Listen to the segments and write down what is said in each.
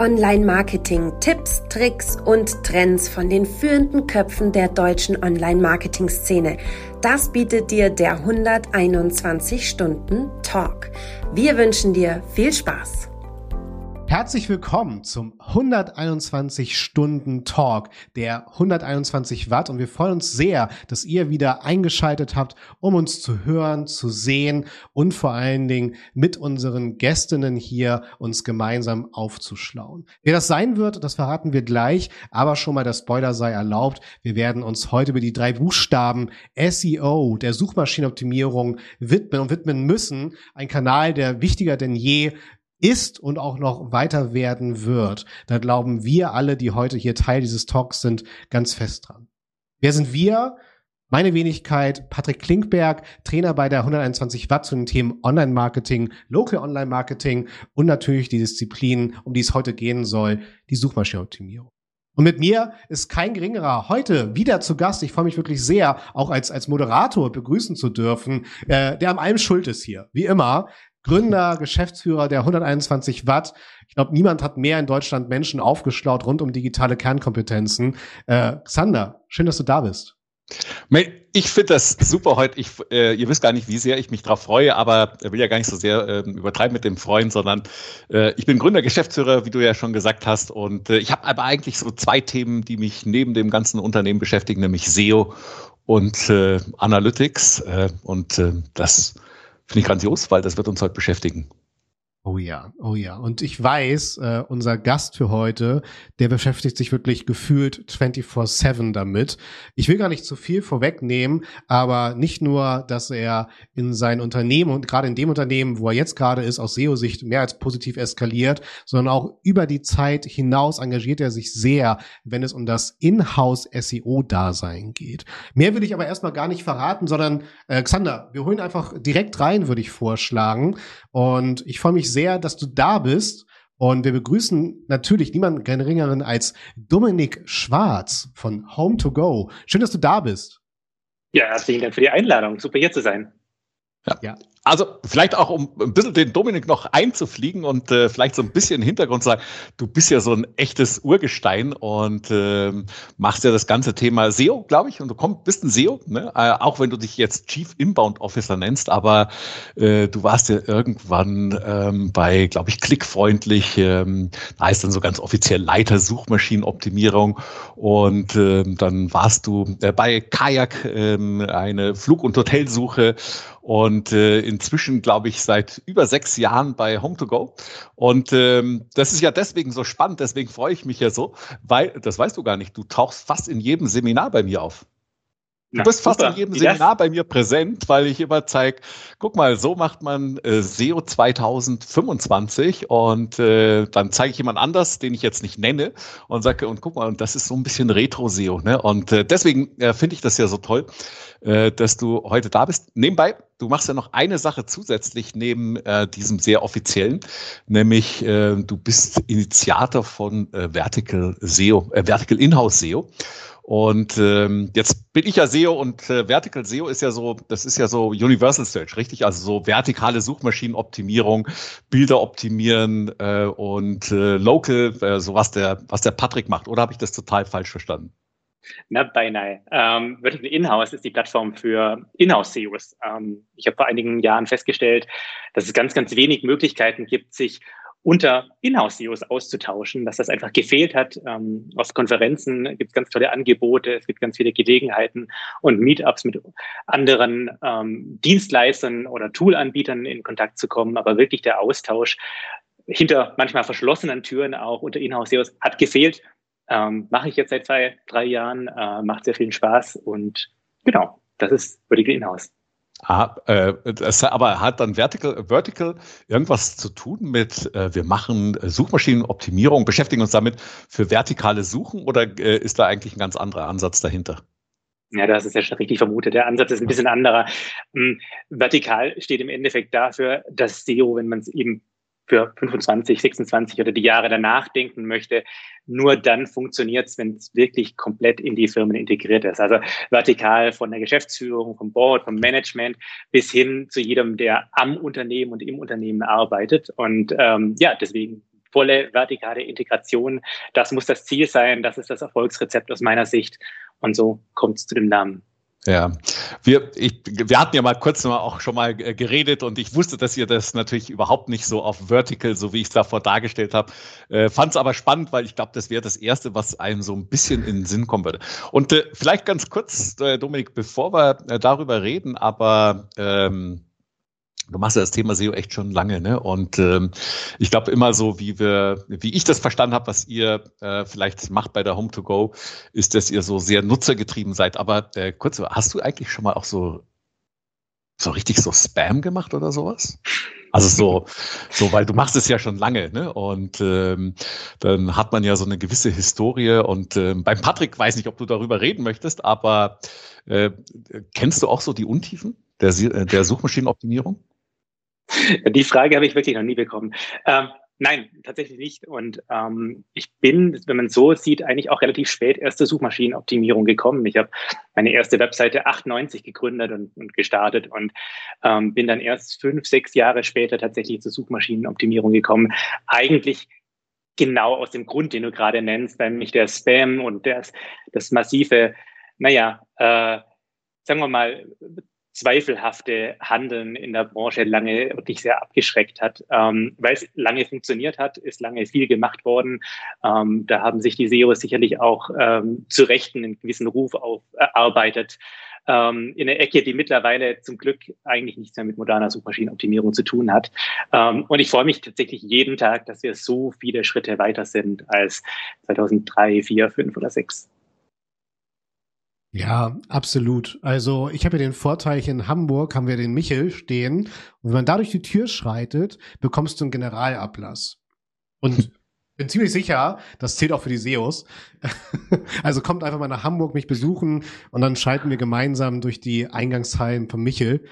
Online-Marketing, Tipps, Tricks und Trends von den führenden Köpfen der deutschen Online-Marketing-Szene. Das bietet dir der 121 Stunden Talk. Wir wünschen dir viel Spaß. Herzlich willkommen zum 121 Stunden Talk, der 121 Watt. Und wir freuen uns sehr, dass ihr wieder eingeschaltet habt, um uns zu hören, zu sehen und vor allen Dingen mit unseren Gästinnen hier uns gemeinsam aufzuschlauen. Wer das sein wird, das verraten wir gleich, aber schon mal der Spoiler sei erlaubt. Wir werden uns heute über die drei Buchstaben SEO, der Suchmaschinenoptimierung widmen und widmen müssen. Ein Kanal, der wichtiger denn je ist und auch noch weiter werden wird. Da glauben wir alle, die heute hier Teil dieses Talks sind, ganz fest dran. Wer sind wir? Meine Wenigkeit, Patrick Klinkberg, Trainer bei der 121 Watt zu den Themen Online-Marketing, Local Online-Marketing und natürlich die Disziplin, um die es heute gehen soll, die Suchmaschinenoptimierung. Und mit mir ist kein geringerer heute wieder zu Gast. Ich freue mich wirklich sehr, auch als, als Moderator begrüßen zu dürfen, äh, der am allem schuld ist hier. Wie immer, Gründer, Geschäftsführer der 121 Watt. Ich glaube, niemand hat mehr in Deutschland Menschen aufgeschlaut rund um digitale Kernkompetenzen. Äh, Xander, schön, dass du da bist. Ich finde das super heute. Ich, äh, ihr wisst gar nicht, wie sehr ich mich darauf freue, aber ich will ja gar nicht so sehr äh, übertreiben mit dem Freuen, sondern äh, ich bin Gründer, Geschäftsführer, wie du ja schon gesagt hast. Und äh, ich habe aber eigentlich so zwei Themen, die mich neben dem ganzen Unternehmen beschäftigen, nämlich SEO und äh, Analytics. Äh, und das Finde ich grandios, weil das wird uns heute beschäftigen. Oh ja, oh ja. Und ich weiß, äh, unser Gast für heute, der beschäftigt sich wirklich gefühlt 24-7 damit. Ich will gar nicht zu viel vorwegnehmen, aber nicht nur, dass er in sein Unternehmen und gerade in dem Unternehmen, wo er jetzt gerade ist, aus SEO-Sicht mehr als positiv eskaliert, sondern auch über die Zeit hinaus engagiert er sich sehr, wenn es um das Inhouse-SEO-Dasein geht. Mehr will ich aber erstmal gar nicht verraten, sondern äh, Xander, wir holen einfach direkt rein, würde ich vorschlagen. Und ich freue mich sehr, dass du da bist. Und wir begrüßen natürlich niemanden geringeren als Dominik Schwarz von Home to Go. Schön, dass du da bist. Ja, herzlichen Dank für die Einladung. Super hier zu sein. Ja. ja. Also vielleicht auch, um ein bisschen den Dominik noch einzufliegen und äh, vielleicht so ein bisschen Hintergrund zu sagen, du bist ja so ein echtes Urgestein und äh, machst ja das ganze Thema SEO, glaube ich, und du kommst, bist ein SEO, ne? äh, auch wenn du dich jetzt Chief Inbound Officer nennst, aber äh, du warst ja irgendwann ähm, bei, glaube ich, klickfreundlich, ähm, da heißt dann so ganz offiziell Leiter Suchmaschinenoptimierung und äh, dann warst du äh, bei Kajak äh, eine Flug- und Hotelsuche und äh, inzwischen, glaube ich, seit über sechs Jahren bei Home2Go. Und ähm, das ist ja deswegen so spannend, deswegen freue ich mich ja so, weil, das weißt du gar nicht, du tauchst fast in jedem Seminar bei mir auf. Du Na, bist fast super. in jedem Seminar bei mir präsent, weil ich immer zeige, guck mal, so macht man äh, SEO 2025 und äh, dann zeige ich jemand anders, den ich jetzt nicht nenne und sage, und guck mal, und das ist so ein bisschen Retro-SEO. Ne? Und äh, deswegen äh, finde ich das ja so toll, äh, dass du heute da bist. Nebenbei, du machst ja noch eine Sache zusätzlich neben äh, diesem sehr offiziellen, nämlich äh, du bist Initiator von äh, Vertical SEO, äh, Vertical Inhouse SEO. Und ähm, jetzt bin ich ja SEO und äh, Vertical SEO ist ja so, das ist ja so Universal Search, richtig? Also so vertikale Suchmaschinenoptimierung, Bilder optimieren äh, und äh, Local, äh, so was der, was der Patrick macht. Oder habe ich das total falsch verstanden? Na, beinahe. Ähm, Vertical Inhouse ist die Plattform für Inhouse-SEOs. Ähm, ich habe vor einigen Jahren festgestellt, dass es ganz, ganz wenig Möglichkeiten gibt, sich unter Inhouse-SEOs auszutauschen, dass das einfach gefehlt hat. Ähm, auf Konferenzen gibt es ganz tolle Angebote, es gibt ganz viele Gelegenheiten und Meetups mit anderen ähm, Dienstleistern oder Toolanbietern in Kontakt zu kommen. Aber wirklich der Austausch hinter manchmal verschlossenen Türen auch unter Inhouse-SEOs hat gefehlt. Ähm, Mache ich jetzt seit zwei, drei Jahren, äh, macht sehr viel Spaß und genau, das ist Vertical Inhouse. Ah, äh, das aber hat dann Vertical, Vertical irgendwas zu tun mit, äh, wir machen Suchmaschinenoptimierung, beschäftigen uns damit für vertikale Suchen oder äh, ist da eigentlich ein ganz anderer Ansatz dahinter? Ja, das ist ja schon richtig vermutet. Der Ansatz ist ein bisschen anderer. Ähm, vertikal steht im Endeffekt dafür, dass SEO, wenn man es eben für 25, 26 oder die Jahre danach denken möchte, nur dann funktioniert es, wenn es wirklich komplett in die Firmen integriert ist. Also vertikal von der Geschäftsführung, vom Board, vom Management bis hin zu jedem, der am Unternehmen und im Unternehmen arbeitet. Und ähm, ja, deswegen volle vertikale Integration. Das muss das Ziel sein. Das ist das Erfolgsrezept aus meiner Sicht. Und so kommt es zu dem Namen. Ja, wir, ich, wir hatten ja mal kurz mal auch schon mal geredet und ich wusste, dass ihr das natürlich überhaupt nicht so auf Vertical, so wie ich es davor dargestellt habe. Äh, Fand es aber spannend, weil ich glaube, das wäre das Erste, was einem so ein bisschen in den Sinn kommen würde. Und äh, vielleicht ganz kurz, äh, Dominik, bevor wir äh, darüber reden, aber ähm, Du machst ja das Thema SEO echt schon lange, ne? Und ähm, ich glaube immer so, wie wir, wie ich das verstanden habe, was ihr äh, vielleicht macht bei der Home to Go, ist, dass ihr so sehr nutzergetrieben seid. Aber äh, kurz, hast du eigentlich schon mal auch so so richtig so Spam gemacht oder sowas? Also so, so, weil du machst es ja schon lange, ne? Und ähm, dann hat man ja so eine gewisse Historie. Und ähm, beim Patrick weiß nicht, ob du darüber reden möchtest, aber äh, kennst du auch so die Untiefen der, der Suchmaschinenoptimierung? Die Frage habe ich wirklich noch nie bekommen. Ähm, nein, tatsächlich nicht. Und ähm, ich bin, wenn man so sieht, eigentlich auch relativ spät erst zur Suchmaschinenoptimierung gekommen. Ich habe meine erste Webseite 98 gegründet und, und gestartet und ähm, bin dann erst fünf, sechs Jahre später tatsächlich zur Suchmaschinenoptimierung gekommen. Eigentlich genau aus dem Grund, den du gerade nennst, nämlich der Spam und das, das massive, naja, äh, sagen wir mal, zweifelhafte Handeln in der Branche lange wirklich sehr abgeschreckt hat, ähm, weil es lange funktioniert hat, ist lange viel gemacht worden. Ähm, da haben sich die SEOs sicherlich auch ähm, zu Recht einen gewissen Ruf aufarbeitet. Ähm, in der Ecke, die mittlerweile zum Glück eigentlich nichts mehr mit moderner Suchmaschinenoptimierung zu tun hat. Ähm, und ich freue mich tatsächlich jeden Tag, dass wir so viele Schritte weiter sind als 2003, 4, 5 oder 6. Ja, absolut. Also ich habe ja den Vorteil, hier in Hamburg haben wir den Michel stehen. Und wenn man da durch die Tür schreitet, bekommst du einen Generalablass. Und bin ziemlich sicher, das zählt auch für die SEOs. also kommt einfach mal nach Hamburg mich besuchen und dann schalten wir gemeinsam durch die Eingangshallen von Michel.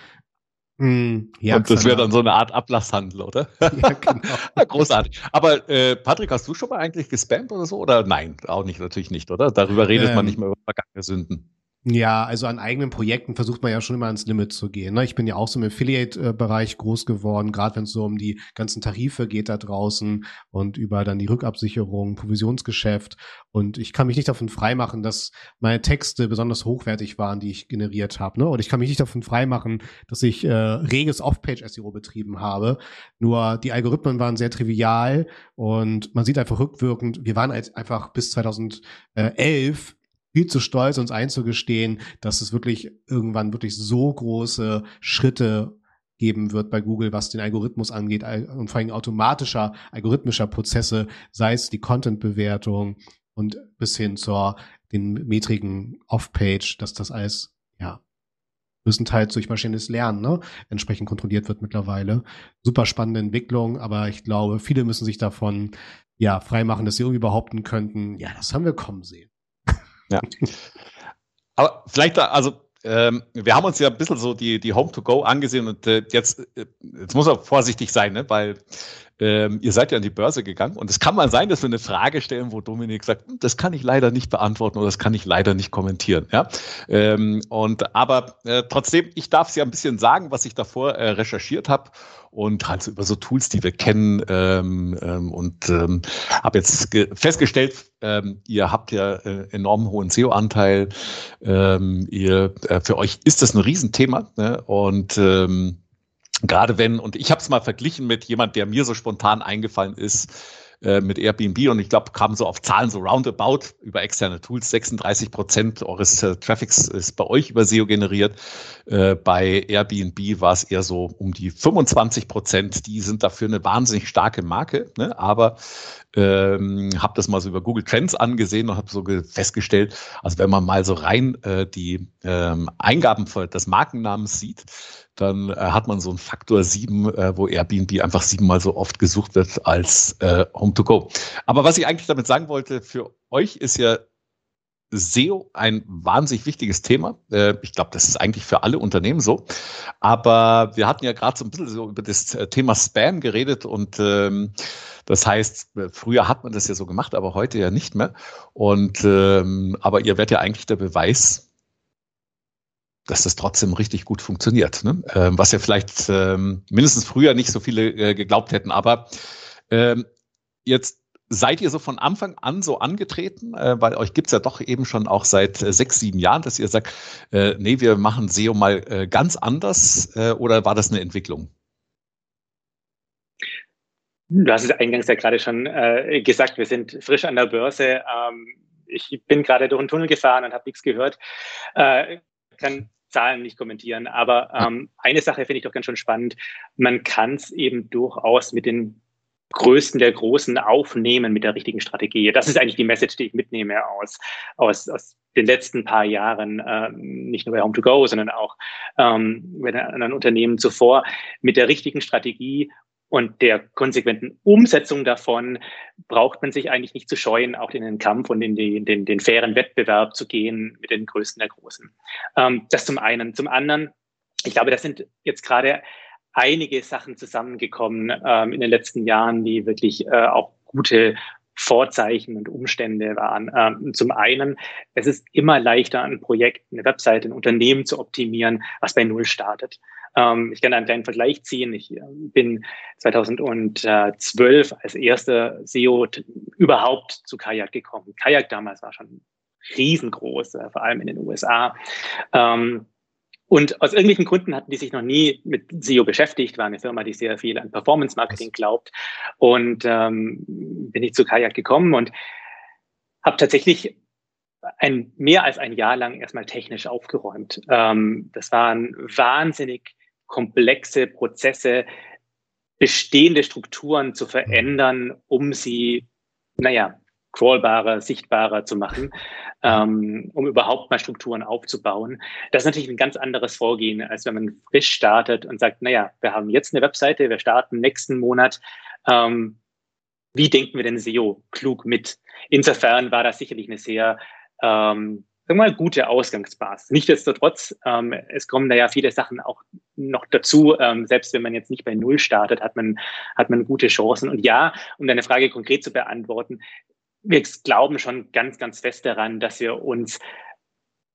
Mm, ja, und das wäre dann so eine Art Ablasshandel, oder? Ja, genau. Großartig. Aber äh, Patrick, hast du schon mal eigentlich gespammt oder so? Oder nein, auch nicht, natürlich nicht, oder? Darüber redet ähm, man nicht mehr über vergangene Sünden. Ja, also an eigenen Projekten versucht man ja schon immer ans Limit zu gehen. Ne? Ich bin ja auch so im Affiliate-Bereich groß geworden, gerade wenn es so um die ganzen Tarife geht da draußen und über dann die Rückabsicherung, Provisionsgeschäft. Und ich kann mich nicht davon freimachen, dass meine Texte besonders hochwertig waren, die ich generiert habe. Ne? Und ich kann mich nicht davon freimachen, dass ich äh, reges Off-Page-SEO betrieben habe. Nur die Algorithmen waren sehr trivial und man sieht einfach rückwirkend, wir waren halt einfach bis 2011 viel zu stolz, uns einzugestehen, dass es wirklich irgendwann wirklich so große Schritte geben wird bei Google, was den Algorithmus angeht und vor allem automatischer, algorithmischer Prozesse, sei es die Content-Bewertung und bis hin zur den Metriken Off-Page, dass das alles, ja, größtenteils durch maschinelles Lernen ne, entsprechend kontrolliert wird mittlerweile. Super spannende Entwicklung, aber ich glaube, viele müssen sich davon ja freimachen, dass sie irgendwie behaupten könnten, ja, das haben wir kommen sehen. Ja. Aber vielleicht, also ähm, wir haben uns ja ein bisschen so die, die Home to Go angesehen und äh, jetzt, äh, jetzt muss man vorsichtig sein, ne? weil ähm, ihr seid ja an die Börse gegangen und es kann mal sein, dass wir eine Frage stellen, wo Dominik sagt, hm, das kann ich leider nicht beantworten oder das kann ich leider nicht kommentieren. Ja? Ähm, und aber äh, trotzdem, ich darf es ja ein bisschen sagen, was ich davor äh, recherchiert habe und halt so über so Tools, die wir kennen ähm, ähm, und ähm, habe jetzt festgestellt, ähm, ihr habt ja äh, enorm hohen SEO-Anteil. Ähm, äh, für euch ist das ein Riesenthema ne? und ähm, Gerade wenn, und ich habe es mal verglichen mit jemand, der mir so spontan eingefallen ist, äh, mit Airbnb und ich glaube, kam so auf Zahlen so roundabout über externe Tools. 36 Prozent eures äh, Traffics ist bei euch über SEO generiert. Äh, bei Airbnb war es eher so um die 25 Prozent. Die sind dafür eine wahnsinnig starke Marke, ne? aber ähm, habe das mal so über Google Trends angesehen und habe so festgestellt, also wenn man mal so rein äh, die ähm, Eingaben des Markennamens sieht, dann äh, hat man so einen Faktor sieben, äh, wo Airbnb einfach siebenmal so oft gesucht wird als äh, Home to Go. Aber was ich eigentlich damit sagen wollte, für euch ist ja SEO ein wahnsinnig wichtiges Thema. Äh, ich glaube, das ist eigentlich für alle Unternehmen so. Aber wir hatten ja gerade so ein bisschen so über das äh, Thema Spam geredet und ähm, das heißt, äh, früher hat man das ja so gemacht, aber heute ja nicht mehr. Und ähm, aber ihr werdet ja eigentlich der Beweis, dass das trotzdem richtig gut funktioniert. Ne? Ähm, was ja vielleicht ähm, mindestens früher nicht so viele äh, geglaubt hätten. Aber ähm, jetzt Seid ihr so von Anfang an so angetreten? Äh, weil euch gibt's ja doch eben schon auch seit äh, sechs, sieben Jahren, dass ihr sagt, äh, nee, wir machen SEO mal äh, ganz anders äh, oder war das eine Entwicklung? Du hast es eingangs ja gerade schon äh, gesagt, wir sind frisch an der Börse. Ähm, ich bin gerade durch den Tunnel gefahren und habe nichts gehört. Äh, kann Zahlen nicht kommentieren, aber ähm, eine Sache finde ich doch ganz schön spannend. Man kann es eben durchaus mit den Größten der Großen aufnehmen mit der richtigen Strategie. Das ist eigentlich die Message, die ich mitnehme aus, aus, aus den letzten paar Jahren, ähm, nicht nur bei Home2Go, sondern auch ähm, bei den anderen Unternehmen zuvor. Mit der richtigen Strategie und der konsequenten Umsetzung davon braucht man sich eigentlich nicht zu scheuen, auch in den Kampf und in, die, in den, den fairen Wettbewerb zu gehen mit den Größten der Großen. Ähm, das zum einen. Zum anderen, ich glaube, das sind jetzt gerade einige Sachen zusammengekommen ähm, in den letzten Jahren, die wirklich äh, auch gute Vorzeichen und Umstände waren. Ähm, zum einen, es ist immer leichter, ein Projekt, eine Webseite, ein Unternehmen zu optimieren, was bei Null startet. Ähm, ich kann einen kleinen Vergleich ziehen. Ich äh, bin 2012 als erster SEO überhaupt zu Kajak gekommen. Kajak damals war schon riesengroß, äh, vor allem in den USA. Ähm, und aus irgendwelchen Gründen hatten die sich noch nie mit SEO beschäftigt, war eine Firma, die sehr viel an Performance Marketing glaubt. Und ähm, bin ich zu Kajak gekommen und habe tatsächlich ein, mehr als ein Jahr lang erstmal technisch aufgeräumt. Ähm, das waren wahnsinnig komplexe Prozesse, bestehende Strukturen zu verändern, um sie, naja, crawlbarer, sichtbarer zu machen, ähm, um überhaupt mal Strukturen aufzubauen. Das ist natürlich ein ganz anderes Vorgehen, als wenn man frisch startet und sagt, naja, wir haben jetzt eine Webseite, wir starten nächsten Monat. Ähm, wie denken wir denn SEO klug mit? Insofern war das sicherlich eine sehr ähm, mal, gute Ausgangsbasis. Nichtsdestotrotz, ähm, es kommen da ja viele Sachen auch noch dazu. Ähm, selbst wenn man jetzt nicht bei Null startet, hat man, hat man gute Chancen. Und ja, um deine Frage konkret zu beantworten, wir glauben schon ganz, ganz fest daran, dass wir uns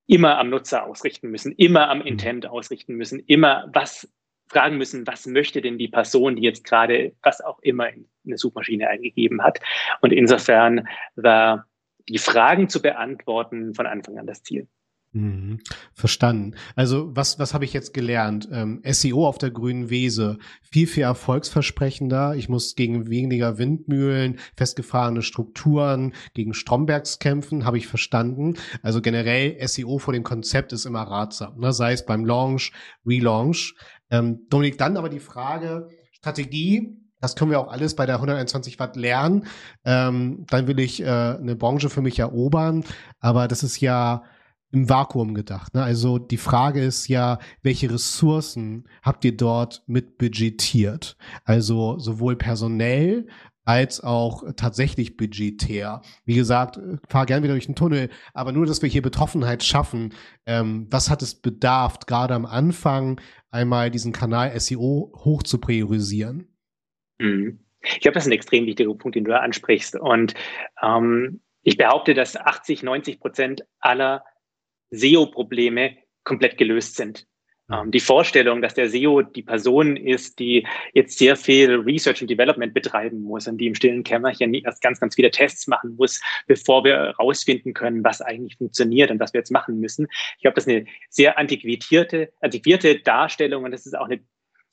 immer am Nutzer ausrichten müssen, immer am mhm. Intent ausrichten müssen, immer was fragen müssen, was möchte denn die Person, die jetzt gerade was auch immer in eine Suchmaschine eingegeben hat. Und insofern war die Fragen zu beantworten von Anfang an das Ziel. Mhm. Verstanden. Also was, was habe ich jetzt gelernt? Ähm, SEO auf der grünen Wiese, viel, viel erfolgsversprechender. Ich muss gegen weniger Windmühlen, festgefahrene Strukturen, gegen Strombergs kämpfen, habe ich verstanden. Also generell SEO vor dem Konzept ist immer ratsam, ne? sei es beim Launch, Relaunch. Ähm, Dominik, dann aber die Frage, Strategie, das können wir auch alles bei der 121 Watt lernen. Ähm, dann will ich äh, eine Branche für mich erobern, aber das ist ja im Vakuum gedacht. Ne? Also die Frage ist ja, welche Ressourcen habt ihr dort mit budgetiert? Also sowohl personell als auch tatsächlich budgetär. Wie gesagt, fahr gern wieder durch den Tunnel, aber nur, dass wir hier Betroffenheit schaffen. Ähm, was hat es bedarf, gerade am Anfang einmal diesen Kanal SEO hoch zu priorisieren? Mhm. Ich glaube, das ist ein extrem wichtiger Punkt, den du da ansprichst. Und ähm, ich behaupte, dass 80, 90 Prozent aller SEO-Probleme komplett gelöst sind. Ähm, die Vorstellung, dass der SEO die Person ist, die jetzt sehr viel Research und Development betreiben muss und die im stillen Kämmerchen erst ganz, ganz viele Tests machen muss, bevor wir herausfinden können, was eigentlich funktioniert und was wir jetzt machen müssen. Ich glaube, das ist eine sehr antiquierte, antiquierte Darstellung und das ist auch eine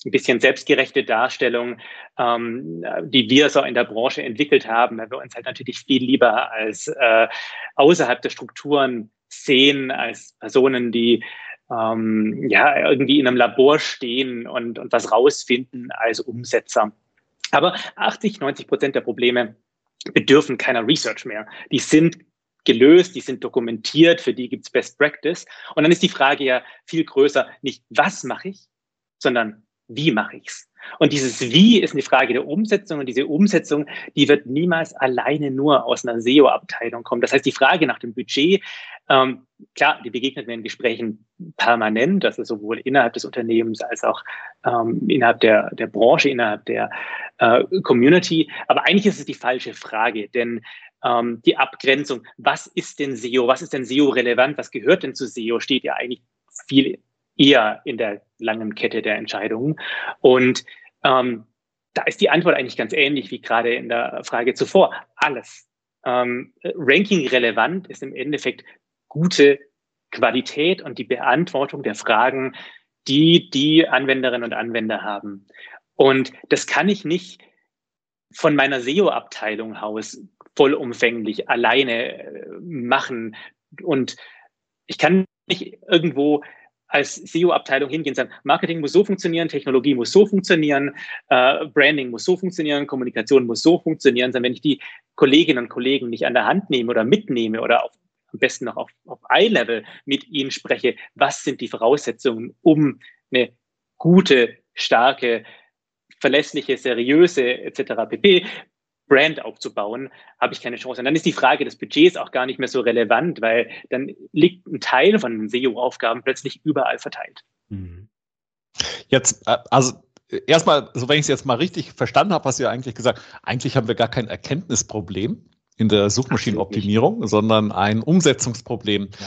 ein bisschen selbstgerechte Darstellung, ähm, die wir so in der Branche entwickelt haben, weil wir uns halt natürlich viel lieber als äh, außerhalb der Strukturen sehen als Personen, die ähm, ja irgendwie in einem Labor stehen und, und was rausfinden als Umsetzer. Aber 80, 90 Prozent der Probleme bedürfen keiner Research mehr. Die sind gelöst, die sind dokumentiert, für die gibt's Best Practice. Und dann ist die Frage ja viel größer, nicht was mache ich, sondern wie mache ich's? Und dieses Wie ist eine Frage der Umsetzung und diese Umsetzung, die wird niemals alleine nur aus einer SEO-Abteilung kommen. Das heißt, die Frage nach dem Budget, ähm, klar, die begegnet mir in Gesprächen permanent, ist sowohl innerhalb des Unternehmens als auch ähm, innerhalb der, der Branche, innerhalb der äh, Community. Aber eigentlich ist es die falsche Frage, denn ähm, die Abgrenzung, was ist denn SEO, was ist denn SEO relevant, was gehört denn zu SEO, steht ja eigentlich viel eher in der langen Kette der Entscheidungen. Und ähm, da ist die Antwort eigentlich ganz ähnlich wie gerade in der Frage zuvor. Alles. Ähm, Ranking relevant ist im Endeffekt gute Qualität und die Beantwortung der Fragen, die die Anwenderinnen und Anwender haben. Und das kann ich nicht von meiner SEO-Abteilung aus vollumfänglich alleine äh, machen. Und ich kann nicht irgendwo als SEO-Abteilung hingehen und sagen, Marketing muss so funktionieren, Technologie muss so funktionieren, äh, Branding muss so funktionieren, Kommunikation muss so funktionieren, sondern wenn ich die Kolleginnen und Kollegen nicht an der Hand nehme oder mitnehme oder auf, am besten noch auf, auf Eye-Level mit ihnen spreche, was sind die Voraussetzungen, um eine gute, starke, verlässliche, seriöse etc. pp. Brand aufzubauen, habe ich keine Chance. Und dann ist die Frage des Budgets auch gar nicht mehr so relevant, weil dann liegt ein Teil von den SEO-Aufgaben plötzlich überall verteilt. Mhm. Jetzt, äh, also erstmal, so wenn ich es jetzt mal richtig verstanden habe, hast du ja eigentlich gesagt, eigentlich haben wir gar kein Erkenntnisproblem in der Suchmaschinenoptimierung, sondern ein Umsetzungsproblem. Ja.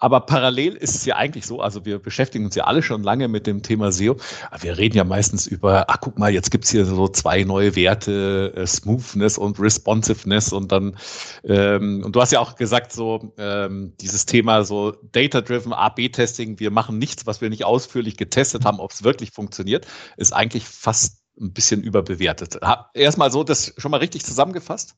Aber parallel ist es ja eigentlich so, also wir beschäftigen uns ja alle schon lange mit dem Thema SEO. Wir reden ja meistens über, ach guck mal, jetzt gibt's hier so zwei neue Werte, äh, Smoothness und Responsiveness und dann, ähm, und du hast ja auch gesagt, so ähm, dieses Thema so Data-Driven AB-Testing, wir machen nichts, was wir nicht ausführlich getestet haben, ob es wirklich funktioniert, ist eigentlich fast ein bisschen überbewertet. Erstmal so das schon mal richtig zusammengefasst?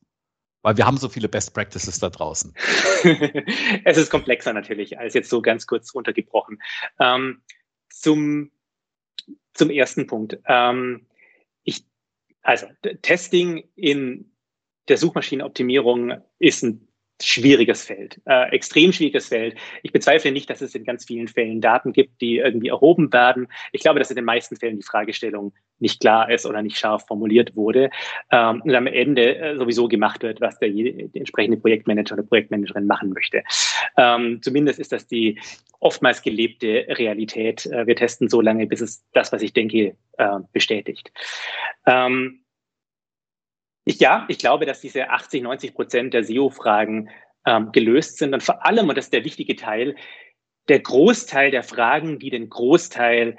Weil wir haben so viele Best Practices da draußen. es ist komplexer natürlich, als jetzt so ganz kurz runtergebrochen. Ähm, zum, zum ersten Punkt. Ähm, ich, also, Testing in der Suchmaschinenoptimierung ist ein schwieriges Feld, äh, extrem schwieriges Feld. Ich bezweifle nicht, dass es in ganz vielen Fällen Daten gibt, die irgendwie erhoben werden. Ich glaube, dass in den meisten Fällen die Fragestellung nicht klar ist oder nicht scharf formuliert wurde ähm, und am Ende äh, sowieso gemacht wird, was der, der, entsprechende Projektmanager oder Projektmanagerin machen möchte. Ähm, zumindest ist das die oftmals gelebte Realität. Äh, wir testen so lange, bis es das, was ich denke, äh, bestätigt. Ähm, ich, ja, ich glaube, dass diese 80, 90 Prozent der SEO-Fragen ähm, gelöst sind und vor allem, und das ist der wichtige Teil, der Großteil der Fragen, die den Großteil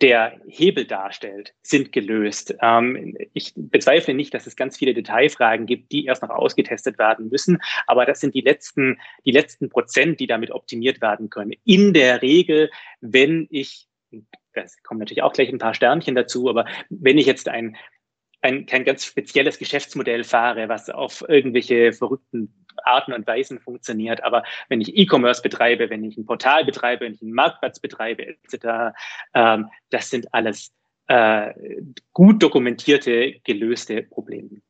der Hebel darstellt, sind gelöst. Ähm, ich bezweifle nicht, dass es ganz viele Detailfragen gibt, die erst noch ausgetestet werden müssen, aber das sind die letzten, die letzten Prozent, die damit optimiert werden können. In der Regel, wenn ich es kommen natürlich auch gleich ein paar Sternchen dazu, aber wenn ich jetzt ein ein, kein ganz spezielles Geschäftsmodell fahre, was auf irgendwelche verrückten Arten und Weisen funktioniert. Aber wenn ich E-Commerce betreibe, wenn ich ein Portal betreibe, wenn ich einen Marktplatz betreibe, etc., ähm, das sind alles äh, gut dokumentierte, gelöste Probleme.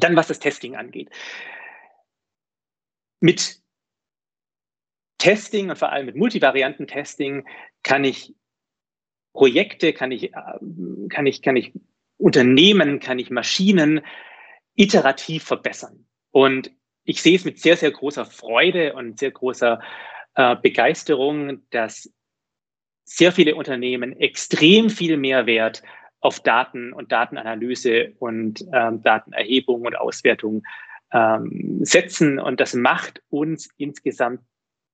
Dann, was das Testing angeht. Mit Testing und vor allem mit Multivarianten-Testing kann ich Projekte, kann ich, äh, kann ich, kann ich Unternehmen, kann ich Maschinen iterativ verbessern. Und ich sehe es mit sehr, sehr großer Freude und sehr großer äh, Begeisterung, dass sehr viele Unternehmen extrem viel Mehrwert auf Daten und Datenanalyse und ähm, Datenerhebung und Auswertung ähm, setzen. Und das macht uns insgesamt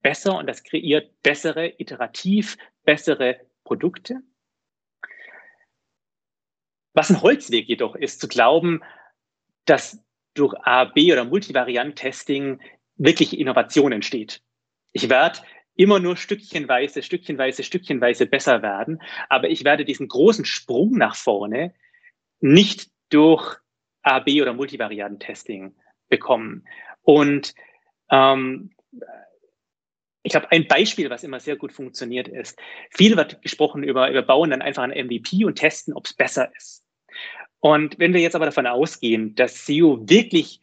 besser und das kreiert bessere, iterativ bessere Produkte. Was ein Holzweg jedoch ist, zu glauben, dass durch A, B oder Multivariant-Testing wirklich Innovation entsteht. Ich werde immer nur stückchenweise, stückchenweise, stückchenweise besser werden, aber ich werde diesen großen Sprung nach vorne nicht durch A, B oder Multivariant-Testing bekommen. Und ähm, ich habe ein Beispiel, was immer sehr gut funktioniert ist. Viel wird gesprochen über, wir bauen dann einfach ein MVP und testen, ob es besser ist. Und wenn wir jetzt aber davon ausgehen, dass SEO wirklich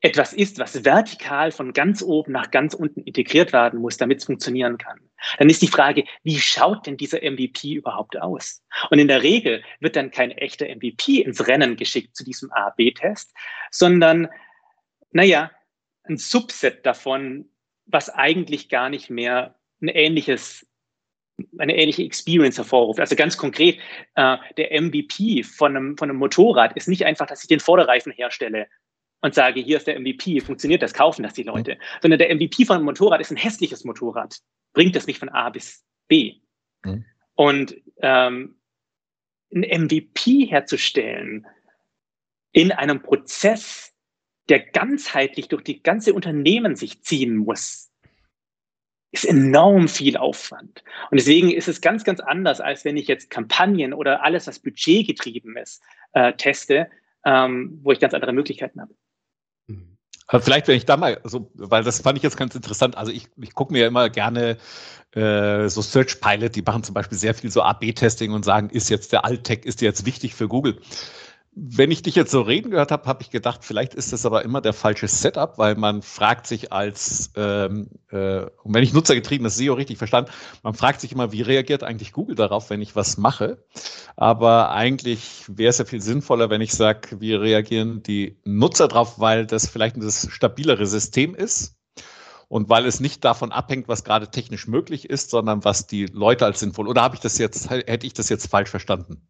etwas ist, was vertikal von ganz oben nach ganz unten integriert werden muss, damit es funktionieren kann. Dann ist die Frage, wie schaut denn dieser MVP überhaupt aus? Und in der Regel wird dann kein echter MVP ins Rennen geschickt zu diesem A-B-Test, sondern, naja, ein Subset davon, was eigentlich gar nicht mehr ein ähnliches eine ähnliche Experience hervorruft. Also ganz konkret, äh, der MVP von einem, von einem Motorrad ist nicht einfach, dass ich den Vorderreifen herstelle und sage, hier ist der MVP, funktioniert das, kaufen das die Leute, mhm. sondern der MVP von einem Motorrad ist ein hässliches Motorrad, bringt das mich von A bis B. Mhm. Und ähm, ein MVP herzustellen in einem Prozess, der ganzheitlich durch die ganze Unternehmen sich ziehen muss, ist enorm viel Aufwand. Und deswegen ist es ganz, ganz anders, als wenn ich jetzt Kampagnen oder alles, was budgetgetrieben ist, äh, teste, ähm, wo ich ganz andere Möglichkeiten habe. Mhm. Vielleicht, wenn ich da mal, so, weil das fand ich jetzt ganz interessant. Also ich, ich gucke mir ja immer gerne äh, so Search Pilot, die machen zum Beispiel sehr viel so AB-Testing und sagen, ist jetzt der Alt-Tech, ist jetzt wichtig für Google? Wenn ich dich jetzt so reden gehört habe, habe ich gedacht, vielleicht ist das aber immer der falsche Setup, weil man fragt sich als, ähm, äh, wenn ich nutzergetriebenes SEO richtig verstanden, man fragt sich immer, wie reagiert eigentlich Google darauf, wenn ich was mache? Aber eigentlich wäre es ja viel sinnvoller, wenn ich sage, wie reagieren die Nutzer darauf, weil das vielleicht ein stabilere System ist und weil es nicht davon abhängt, was gerade technisch möglich ist, sondern was die Leute als sinnvoll. Oder habe ich das jetzt, hätte ich das jetzt falsch verstanden?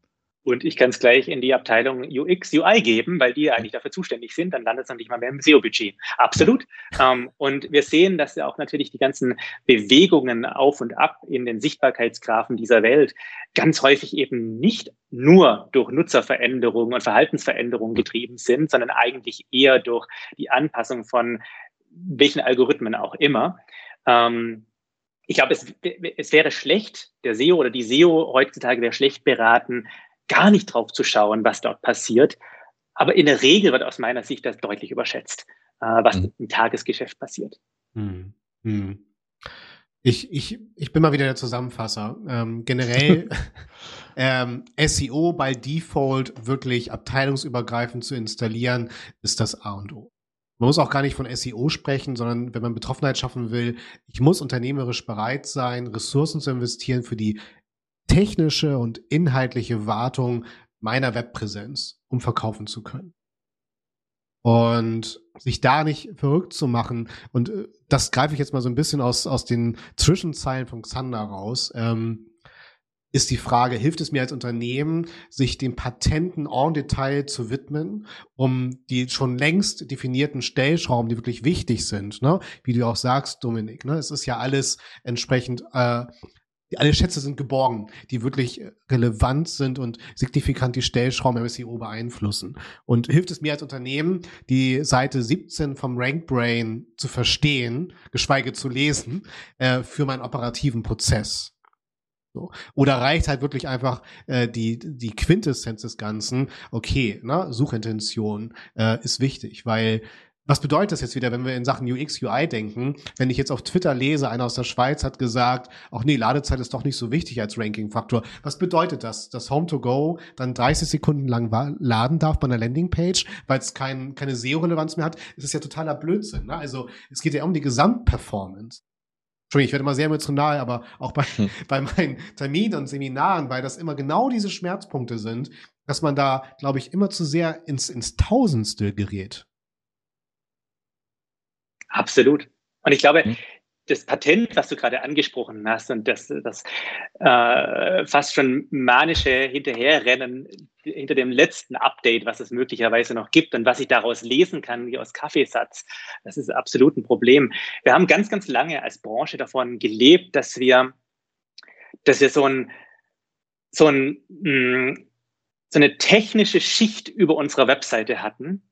Und ich kann es gleich in die Abteilung UX, UI geben, weil die ja eigentlich dafür zuständig sind. Dann landet es nicht mal mehr im SEO-Budget. Absolut. Ähm, und wir sehen, dass ja auch natürlich die ganzen Bewegungen auf und ab in den Sichtbarkeitsgrafen dieser Welt ganz häufig eben nicht nur durch Nutzerveränderungen und Verhaltensveränderungen getrieben sind, sondern eigentlich eher durch die Anpassung von welchen Algorithmen auch immer. Ähm, ich glaube, es, es wäre schlecht, der SEO oder die SEO heutzutage wäre schlecht beraten, gar nicht drauf zu schauen, was dort passiert. Aber in der Regel wird aus meiner Sicht das deutlich überschätzt, äh, was mhm. im Tagesgeschäft passiert. Mhm. Mhm. Ich, ich, ich bin mal wieder der Zusammenfasser. Ähm, generell ähm, SEO bei Default wirklich abteilungsübergreifend zu installieren, ist das A und O. Man muss auch gar nicht von SEO sprechen, sondern wenn man Betroffenheit schaffen will, ich muss unternehmerisch bereit sein, Ressourcen zu investieren für die technische und inhaltliche Wartung meiner Webpräsenz, um verkaufen zu können. Und sich da nicht verrückt zu machen, und äh, das greife ich jetzt mal so ein bisschen aus, aus den Zwischenzeilen von Xander raus, ähm, ist die Frage, hilft es mir als Unternehmen, sich den Patenten en Detail zu widmen, um die schon längst definierten Stellschrauben, die wirklich wichtig sind, ne? wie du auch sagst, Dominik, ne? es ist ja alles entsprechend äh, alle Schätze sind geborgen, die wirklich äh, relevant sind und signifikant die Stellschrauben im SEO beeinflussen. Und hilft es mir als Unternehmen, die Seite 17 vom RankBrain zu verstehen, geschweige zu lesen, äh, für meinen operativen Prozess. So. Oder reicht halt wirklich einfach äh, die, die Quintessenz des Ganzen, okay, ne, Suchintention äh, ist wichtig, weil was bedeutet das jetzt wieder, wenn wir in Sachen UX, UI denken? Wenn ich jetzt auf Twitter lese, einer aus der Schweiz hat gesagt, ach nee, Ladezeit ist doch nicht so wichtig als Ranking-Faktor. Was bedeutet das? Dass Home to Go dann 30 Sekunden lang laden darf bei einer Landingpage, weil es kein, keine SEO-Relevanz mehr hat? Das ist ja totaler Blödsinn. Ne? Also es geht ja um die Gesamtperformance. Entschuldigung, ich werde immer sehr emotional, aber auch bei, hm. bei meinen Terminen und Seminaren, weil das immer genau diese Schmerzpunkte sind, dass man da, glaube ich, immer zu sehr ins, ins Tausendstel gerät. Absolut. Und ich glaube, mhm. das Patent, was du gerade angesprochen hast und das, das äh, fast schon manische Hinterherrennen hinter dem letzten Update, was es möglicherweise noch gibt und was ich daraus lesen kann, wie aus Kaffeesatz, das ist absolut ein Problem. Wir haben ganz, ganz lange als Branche davon gelebt, dass wir, dass wir so ein, so ein, mh, mm, so eine technische Schicht über unserer Webseite hatten,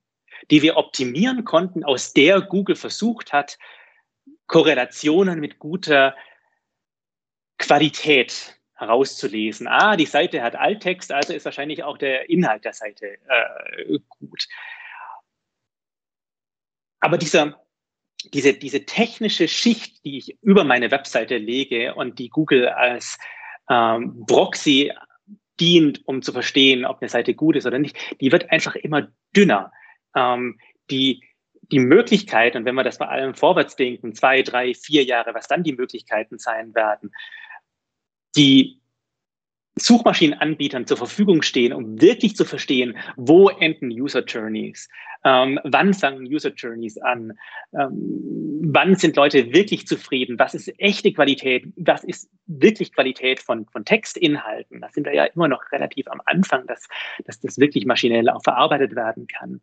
die wir optimieren konnten, aus der Google versucht hat, Korrelationen mit guter Qualität herauszulesen. Ah, die Seite hat Alttext, also ist wahrscheinlich auch der Inhalt der Seite äh, gut. Aber dieser, diese, diese technische Schicht, die ich über meine Webseite lege und die Google als ähm, Proxy dient, um zu verstehen, ob eine Seite gut ist oder nicht, die wird einfach immer dünner ähm, die, die Möglichkeit, und wenn wir das bei allem vorwärts denken, zwei, drei, vier Jahre, was dann die Möglichkeiten sein werden, die Suchmaschinenanbietern zur Verfügung stehen, um wirklich zu verstehen, wo enden User Journeys, ähm, wann fangen User Journeys an, ähm, wann sind Leute wirklich zufrieden, was ist echte Qualität, was ist wirklich Qualität von, von Textinhalten. Da sind wir ja immer noch relativ am Anfang, dass, dass das wirklich maschinell auch verarbeitet werden kann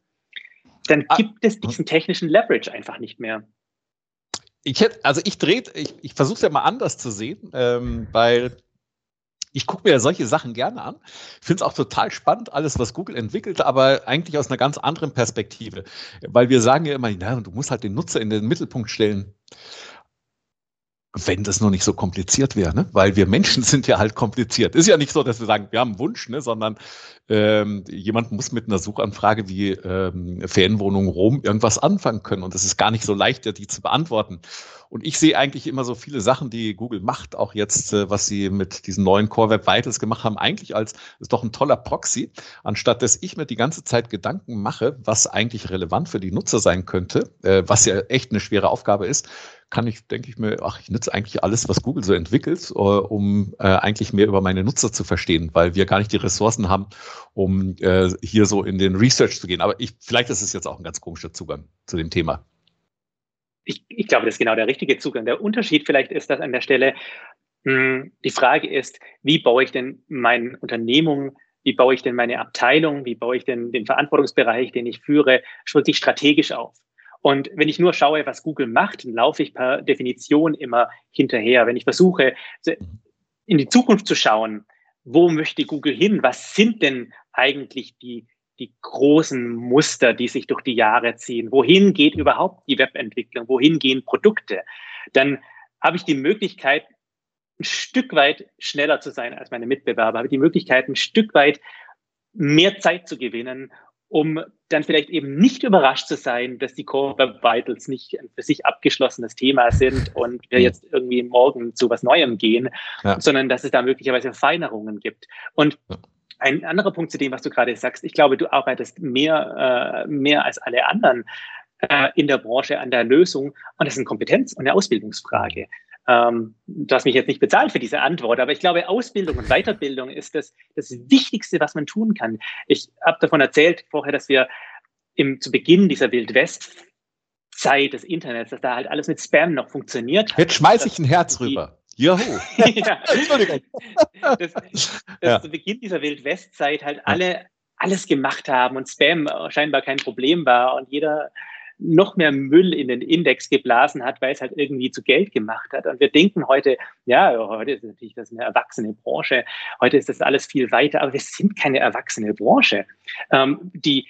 dann ah. gibt es diesen technischen Leverage einfach nicht mehr. Ich hätte, also ich drehe, ich, ich versuche es ja mal anders zu sehen, ähm, weil ich gucke mir solche Sachen gerne an. Finde es auch total spannend, alles, was Google entwickelt, aber eigentlich aus einer ganz anderen Perspektive. Weil wir sagen ja immer, na, du musst halt den Nutzer in den Mittelpunkt stellen wenn das nur nicht so kompliziert wäre, ne? weil wir Menschen sind ja halt kompliziert. Ist ja nicht so, dass wir sagen, wir haben einen Wunsch, ne? sondern ähm, jemand muss mit einer Suchanfrage wie ähm, Ferienwohnung Rom irgendwas anfangen können und es ist gar nicht so leicht, die zu beantworten. Und ich sehe eigentlich immer so viele Sachen, die Google macht, auch jetzt, äh, was sie mit diesen neuen Core Web Vitals gemacht haben, eigentlich als ist doch ein toller Proxy, anstatt dass ich mir die ganze Zeit Gedanken mache, was eigentlich relevant für die Nutzer sein könnte, äh, was ja echt eine schwere Aufgabe ist, kann ich, denke ich mir, ach, ich nutze eigentlich alles, was Google so entwickelt, äh, um äh, eigentlich mehr über meine Nutzer zu verstehen, weil wir gar nicht die Ressourcen haben, um äh, hier so in den Research zu gehen. Aber ich, vielleicht ist es jetzt auch ein ganz komischer Zugang zu dem Thema ich, ich glaube, das ist genau der richtige Zugang. Der Unterschied vielleicht ist, dass an der Stelle mh, hm, die Frage ist, wie baue ich denn meine Unternehmung, wie baue ich denn meine Abteilung, wie baue ich denn den Verantwortungsbereich, den ich führe, wirklich strategisch auf. Und wenn ich nur schaue, was Google macht, dann laufe ich per Definition immer hinterher. Wenn ich versuche, in die Zukunft zu schauen, wo möchte Google hin? Was sind denn eigentlich die die großen Muster, die sich durch die Jahre ziehen. Wohin geht überhaupt die Webentwicklung? Wohin gehen Produkte? Dann habe ich die Möglichkeit, ein Stück weit schneller zu sein als meine Mitbewerber, habe ich die Möglichkeit, ein Stück weit mehr Zeit zu gewinnen, um dann vielleicht eben nicht überrascht zu sein, dass die Core Web Vitals nicht ein für sich abgeschlossenes Thema sind und wir jetzt irgendwie morgen zu was Neuem gehen, ja. sondern dass es da möglicherweise Feinerungen gibt. Und ein anderer Punkt zu dem, was du gerade sagst. Ich glaube, du arbeitest mehr, äh, mehr als alle anderen äh, in der Branche an der Lösung. Und das ist eine Kompetenz- und eine Ausbildungsfrage. Ähm, du hast mich jetzt nicht bezahlt für diese Antwort, aber ich glaube, Ausbildung und Weiterbildung ist das, das Wichtigste, was man tun kann. Ich habe davon erzählt vorher, dass wir im, zu Beginn dieser Wildwest-Zeit des Internets, dass da halt alles mit Spam noch funktioniert. Jetzt schmeiße ich ein Herz rüber. Juhu. ja. Entschuldigung. Dass, dass ja. zu Beginn dieser Wildwestzeit halt alle alles gemacht haben und Spam scheinbar kein Problem war und jeder noch mehr Müll in den Index geblasen hat, weil es halt irgendwie zu Geld gemacht hat. Und wir denken heute, ja, heute ist natürlich das eine erwachsene Branche, heute ist das alles viel weiter, aber wir sind keine erwachsene Branche. Ähm, die,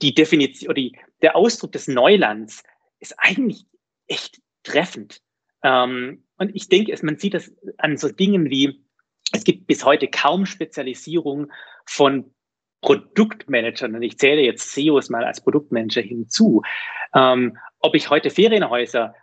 die Definition, die, der Ausdruck des Neulands ist eigentlich echt treffend. Ähm, und ich denke, man sieht das an so Dingen wie, es gibt bis heute kaum Spezialisierung von Produktmanagern und ich zähle jetzt SEOs mal als Produktmanager hinzu. Ähm, ob ich heute Ferienhäuser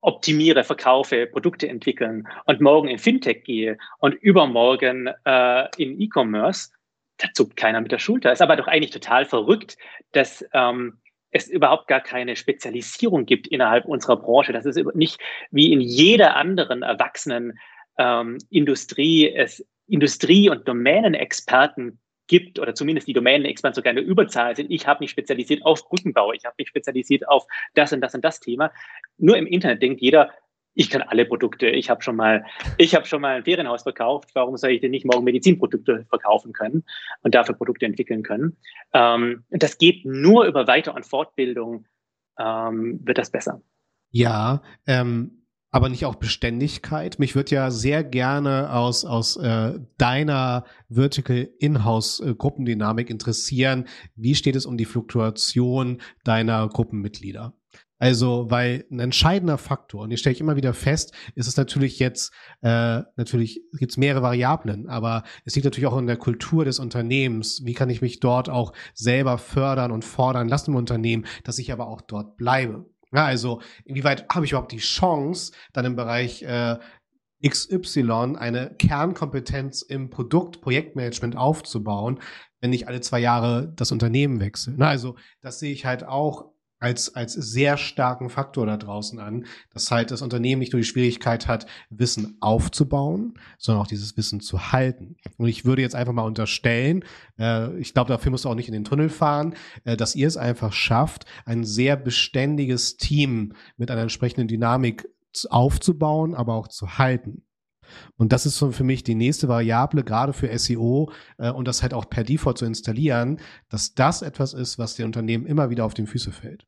optimiere, verkaufe, Produkte entwickeln und morgen in Fintech gehe und übermorgen äh, in E-Commerce, da zuckt keiner mit der Schulter. Ist aber doch eigentlich total verrückt, dass ähm, es überhaupt gar keine Spezialisierung gibt innerhalb unserer Branche. Das ist nicht wie in jeder anderen erwachsenen ähm, Industrie es Industrie- und Domänenexperten gibt, oder zumindest die Domänenexperten sogar in der Überzahl sind. Ich habe mich spezialisiert auf Brückenbau, ich habe mich spezialisiert auf das und das und das Thema. Nur im Internet denkt jeder, ich kann alle Produkte. Ich habe schon mal, ich habe schon mal ein Ferienhaus verkauft. Warum soll ich denn nicht morgen Medizinprodukte verkaufen können und dafür Produkte entwickeln können? Ähm, das geht nur über Weiter- und Fortbildung ähm, wird das besser. Ja, ähm, aber nicht auch Beständigkeit. Mich würde ja sehr gerne aus, aus äh, deiner Vertical Inhouse äh, Gruppendynamik interessieren. Wie steht es um die Fluktuation deiner Gruppenmitglieder? Also, weil ein entscheidender Faktor, und hier stelle ich immer wieder fest, ist es natürlich jetzt, äh, natürlich gibt es mehrere Variablen, aber es liegt natürlich auch in der Kultur des Unternehmens. Wie kann ich mich dort auch selber fördern und fordern lassen im Unternehmen, dass ich aber auch dort bleibe? Ja, also, inwieweit habe ich überhaupt die Chance, dann im Bereich äh, XY eine Kernkompetenz im Produkt, Projektmanagement aufzubauen, wenn ich alle zwei Jahre das Unternehmen wechsle. Na, also das sehe ich halt auch als, als sehr starken Faktor da draußen an, dass halt das Unternehmen nicht nur die Schwierigkeit hat, Wissen aufzubauen, sondern auch dieses Wissen zu halten. Und ich würde jetzt einfach mal unterstellen, äh, ich glaube, dafür musst du auch nicht in den Tunnel fahren, äh, dass ihr es einfach schafft, ein sehr beständiges Team mit einer entsprechenden Dynamik aufzubauen, aber auch zu halten. Und das ist für mich die nächste Variable, gerade für SEO äh, und das halt auch per Default zu installieren, dass das etwas ist, was den Unternehmen immer wieder auf die Füße fällt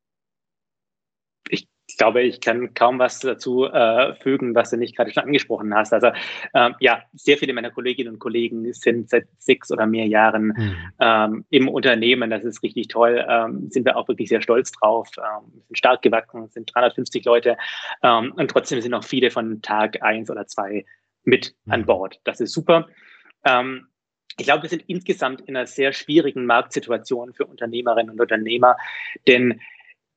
ich glaube, ich kann kaum was dazu äh, fügen, was du nicht gerade schon angesprochen hast. Also ähm, ja, sehr viele meiner Kolleginnen und Kollegen sind seit sechs oder mehr Jahren mhm. ähm, im Unternehmen. Das ist richtig toll. Ähm, sind wir auch wirklich sehr stolz drauf. Ähm, sind stark gewachsen, sind 350 Leute ähm, und trotzdem sind noch viele von Tag eins oder zwei mit mhm. an Bord. Das ist super. Ähm, ich glaube, wir sind insgesamt in einer sehr schwierigen Marktsituation für Unternehmerinnen und Unternehmer, denn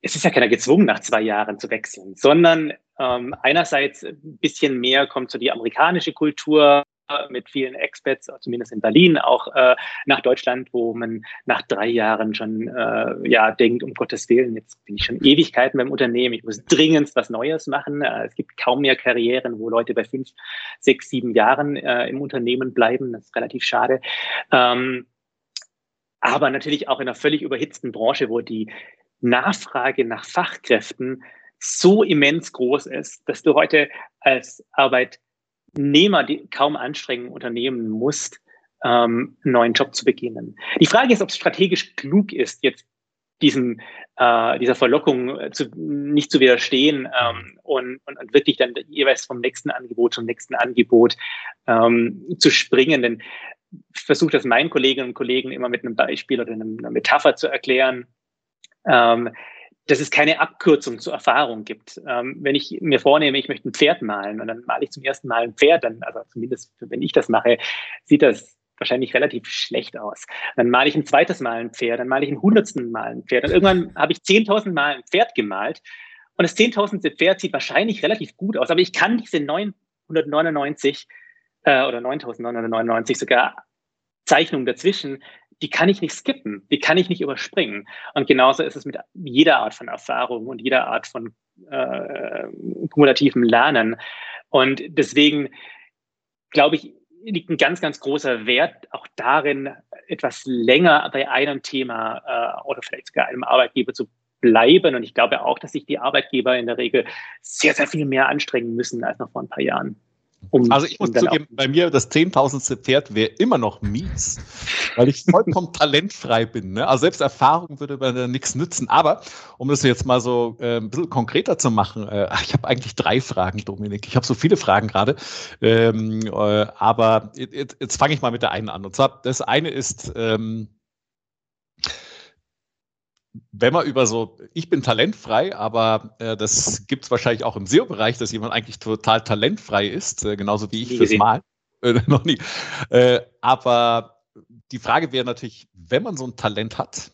es ist ja keiner gezwungen, nach zwei Jahren zu wechseln, sondern ähm, einerseits ein bisschen mehr kommt so die amerikanische Kultur mit vielen Expats, zumindest in Berlin, auch äh, nach Deutschland, wo man nach drei Jahren schon äh, ja denkt, um Gottes Willen, jetzt bin ich schon Ewigkeiten beim Unternehmen, ich muss dringend was Neues machen. Äh, es gibt kaum mehr Karrieren, wo Leute bei fünf, sechs, sieben Jahren äh, im Unternehmen bleiben. Das ist relativ schade. Ähm, aber natürlich auch in einer völlig überhitzten Branche, wo die Nachfrage nach Fachkräften so immens groß ist, dass du heute als Arbeitnehmer die kaum Anstrengungen unternehmen musst, ähm, einen neuen Job zu beginnen. Die Frage ist, ob es strategisch klug ist, jetzt diesem, äh, dieser Verlockung äh, zu, nicht zu widerstehen ähm, und, und, und wirklich dann jeweils vom nächsten Angebot zum nächsten Angebot ähm, zu springen. Denn ich versuche das meinen Kolleginnen und Kollegen immer mit einem Beispiel oder einer Metapher zu erklären ähm, dass es keine Abkürzung zur Erfahrung gibt. Ähm, wenn ich mir vornehme, ich möchte ein Pferd malen und dann male ich zum ersten Mal ein Pferd, dann, also zumindest wenn ich das mache, sieht das wahrscheinlich relativ schlecht aus. Dann male ich ein zweites Mal ein Pferd, dann male ich ein hundertsten Mal ein Pferd und irgendwann habe ich zehntausend Mal ein Pferd gemalt und das zehntausendste Pferd sieht wahrscheinlich relativ gut aus, aber ich kann diese 999 äh, oder 9999 sogar Zeichnungen dazwischen die kann ich nicht skippen, die kann ich nicht überspringen. Und genauso ist es mit jeder Art von Erfahrung und jeder Art von äh, kumulativem Lernen. Und deswegen glaube ich, liegt ein ganz, ganz großer Wert auch darin, etwas länger bei einem Thema äh, oder vielleicht sogar einem Arbeitgeber zu bleiben. Und ich glaube auch, dass sich die Arbeitgeber in der Regel sehr, sehr viel mehr anstrengen müssen als noch vor ein paar Jahren. Um, also ich muss zugeben, bei mir das zehntausendste Pferd wäre immer noch mies, weil ich vollkommen talentfrei bin. Ne? Also selbst Erfahrung würde mir da nichts nützen. Aber um das jetzt mal so äh, ein bisschen konkreter zu machen, äh, ich habe eigentlich drei Fragen, Dominik. Ich habe so viele Fragen gerade. Ähm, äh, aber jetzt, jetzt fange ich mal mit der einen an. Und zwar, das eine ist, ähm, wenn man über so, ich bin talentfrei, aber äh, das gibt es wahrscheinlich auch im SEO-Bereich, dass jemand eigentlich total talentfrei ist, äh, genauso wie ich fürs Mal. Äh, noch nie. Äh, aber die Frage wäre natürlich, wenn man so ein Talent hat,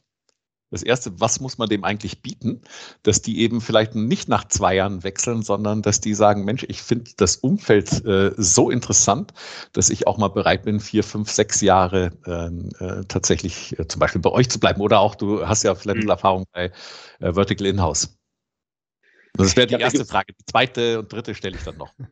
das erste, was muss man dem eigentlich bieten, dass die eben vielleicht nicht nach zwei Jahren wechseln, sondern dass die sagen, Mensch, ich finde das Umfeld äh, so interessant, dass ich auch mal bereit bin, vier, fünf, sechs Jahre ähm, äh, tatsächlich äh, zum Beispiel bei euch zu bleiben. Oder auch, du hast ja vielleicht mhm. Erfahrung bei äh, Vertical Inhouse. Das wäre die erste Frage. Die zweite und dritte stelle ich dann noch.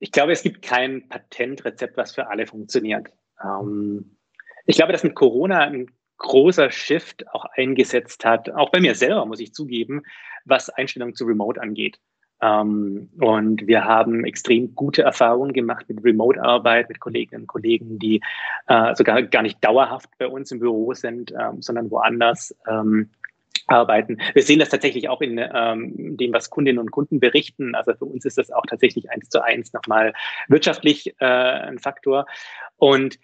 Ich glaube, es gibt kein Patentrezept, was für alle funktioniert. Ähm, ich glaube, dass mit Corona ein großer Shift auch eingesetzt hat, auch bei mir selber, muss ich zugeben, was Einstellungen zu Remote angeht. Ähm, und wir haben extrem gute Erfahrungen gemacht mit Remote-Arbeit, mit Kolleginnen und Kollegen, die äh, sogar gar nicht dauerhaft bei uns im Büro sind, ähm, sondern woanders ähm, arbeiten. Wir sehen das tatsächlich auch in ähm, dem, was Kundinnen und Kunden berichten. Also für uns ist das auch tatsächlich eins zu eins nochmal wirtschaftlich äh, ein Faktor. Und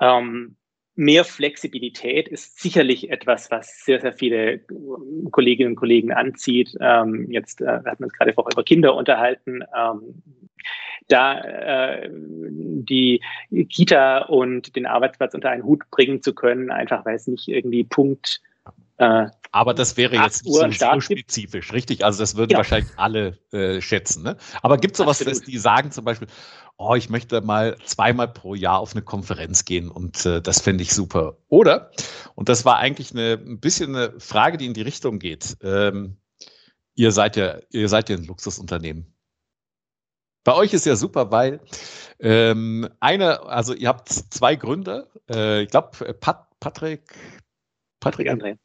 ähm, mehr Flexibilität ist sicherlich etwas, was sehr, sehr viele Kolleginnen und Kollegen anzieht. Ähm, jetzt äh, hatten wir uns gerade vorher über Kinder unterhalten. Ähm, da äh, die Kita und den Arbeitsplatz unter einen Hut bringen zu können, einfach weil es nicht irgendwie Punkt äh, aber das wäre jetzt nicht so spezifisch, richtig? Also das würden ja. wahrscheinlich alle äh, schätzen. Ne? Aber gibt es sowas, dass die sagen zum Beispiel, oh, ich möchte mal zweimal pro Jahr auf eine Konferenz gehen und äh, das fände ich super. Oder, und das war eigentlich eine, ein bisschen eine Frage, die in die Richtung geht, ähm, ihr seid ja, ihr seid ja ein Luxusunternehmen. Bei euch ist ja super, weil ähm, eine, also ihr habt zwei Gründe. Äh, ich glaube, Pat, Patrick, Patrick, André.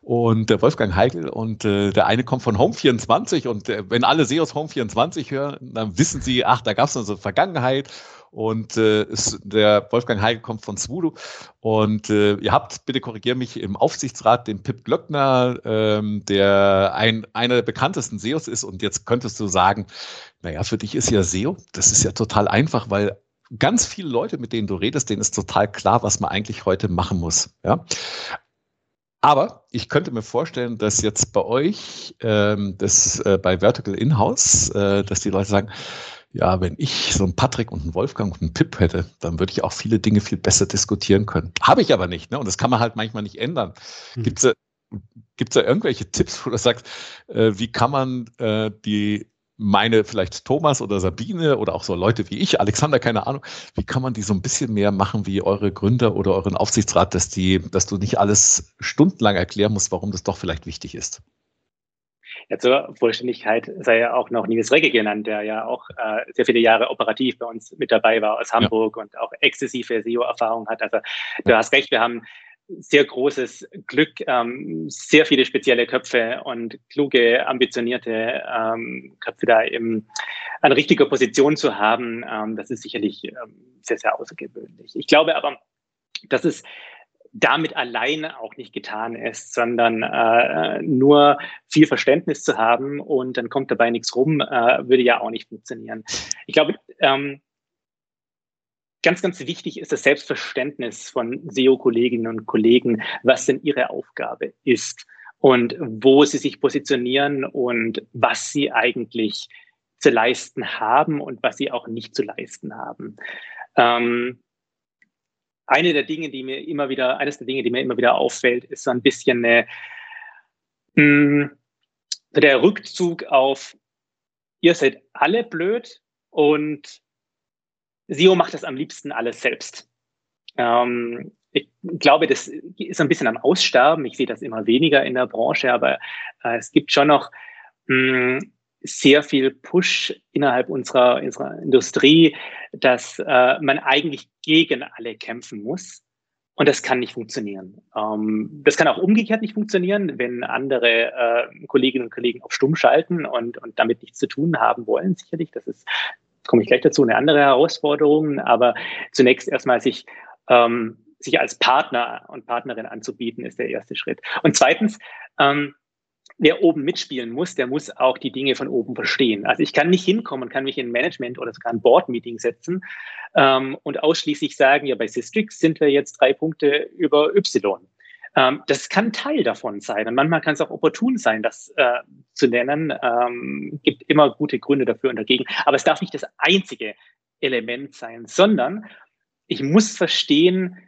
und der Wolfgang Heigl. Und äh, der eine kommt von Home24 und äh, wenn alle SEOs Home24 hören, dann wissen sie, ach, da gab es eine Vergangenheit. Und äh, ist, der Wolfgang Heigl kommt von Swoodoo und äh, ihr habt, bitte korrigier mich, im Aufsichtsrat den Pip Glöckner, ähm, der ein, einer der bekanntesten SEOs ist. Und jetzt könntest du sagen, naja, für dich ist ja SEO, das ist ja total einfach, weil ganz viele Leute, mit denen du redest, denen ist total klar, was man eigentlich heute machen muss. Ja? Aber ich könnte mir vorstellen, dass jetzt bei euch, ähm, das äh, bei Vertical Inhouse, äh, dass die Leute sagen, ja, wenn ich so einen Patrick und einen Wolfgang und einen Pip hätte, dann würde ich auch viele Dinge viel besser diskutieren können. Habe ich aber nicht, ne? Und das kann man halt manchmal nicht ändern. Hm. Gibt es da, da irgendwelche Tipps, wo du sagst, äh, wie kann man äh, die meine vielleicht Thomas oder Sabine oder auch so Leute wie ich, Alexander, keine Ahnung, wie kann man die so ein bisschen mehr machen wie eure Gründer oder euren Aufsichtsrat, dass die, dass du nicht alles stundenlang erklären musst, warum das doch vielleicht wichtig ist? Ja, zur Vollständigkeit sei ja auch noch Nils Regge genannt, der ja auch äh, sehr viele Jahre operativ bei uns mit dabei war aus Hamburg ja. und auch exzessive SEO-Erfahrung hat. Also du hast recht, wir haben sehr großes Glück, ähm, sehr viele spezielle Köpfe und kluge, ambitionierte ähm, Köpfe da im, an richtiger Position zu haben. Ähm, das ist sicherlich ähm, sehr, sehr außergewöhnlich. Ich glaube aber, dass es damit alleine auch nicht getan ist, sondern äh, nur viel Verständnis zu haben und dann kommt dabei nichts rum, äh, würde ja auch nicht funktionieren. Ich glaube, ähm, ganz, ganz wichtig ist das Selbstverständnis von SEO-Kolleginnen und Kollegen, was denn ihre Aufgabe ist und wo sie sich positionieren und was sie eigentlich zu leisten haben und was sie auch nicht zu leisten haben. Ähm, eine der Dinge, die mir immer wieder, eines der Dinge, die mir immer wieder auffällt, ist so ein bisschen eine, mh, hm, der Rückzug auf, ihr seid alle blöd und SEO macht das am liebsten alles selbst. Ähm, ich glaube, das ist ein bisschen am Aussterben. Ich sehe das immer weniger in der Branche, aber äh, es gibt schon noch mh, hm, sehr viel Push innerhalb unserer, unserer Industrie, dass äh, man eigentlich gegen alle kämpfen muss. Und das kann nicht funktionieren. Ähm, das kann auch umgekehrt nicht funktionieren, wenn andere äh, Kolleginnen und Kollegen auf Stumm schalten und, und damit nichts zu tun haben wollen. Sicherlich, das ist komme ich gleich dazu, eine andere Herausforderung, aber zunächst erstmal sich, ähm, sich als Partner und Partnerin anzubieten, ist der erste Schritt. Und zweitens, ähm, wer oben mitspielen muss, der muss auch die Dinge von oben verstehen. Also ich kann nicht hinkommen kann mich in Management oder sogar ein Board-Meeting setzen ähm, und ausschließlich sagen, ja, bei Systrix sind wir jetzt drei Punkte über Y. Ähm, das kann Teil davon sein. Und manchmal kann es auch opportun sein, das äh, zu nennen. Ähm, gibt immer gute Gründe dafür und dagegen. Aber es darf nicht das einzige Element sein, sondern ich muss verstehen,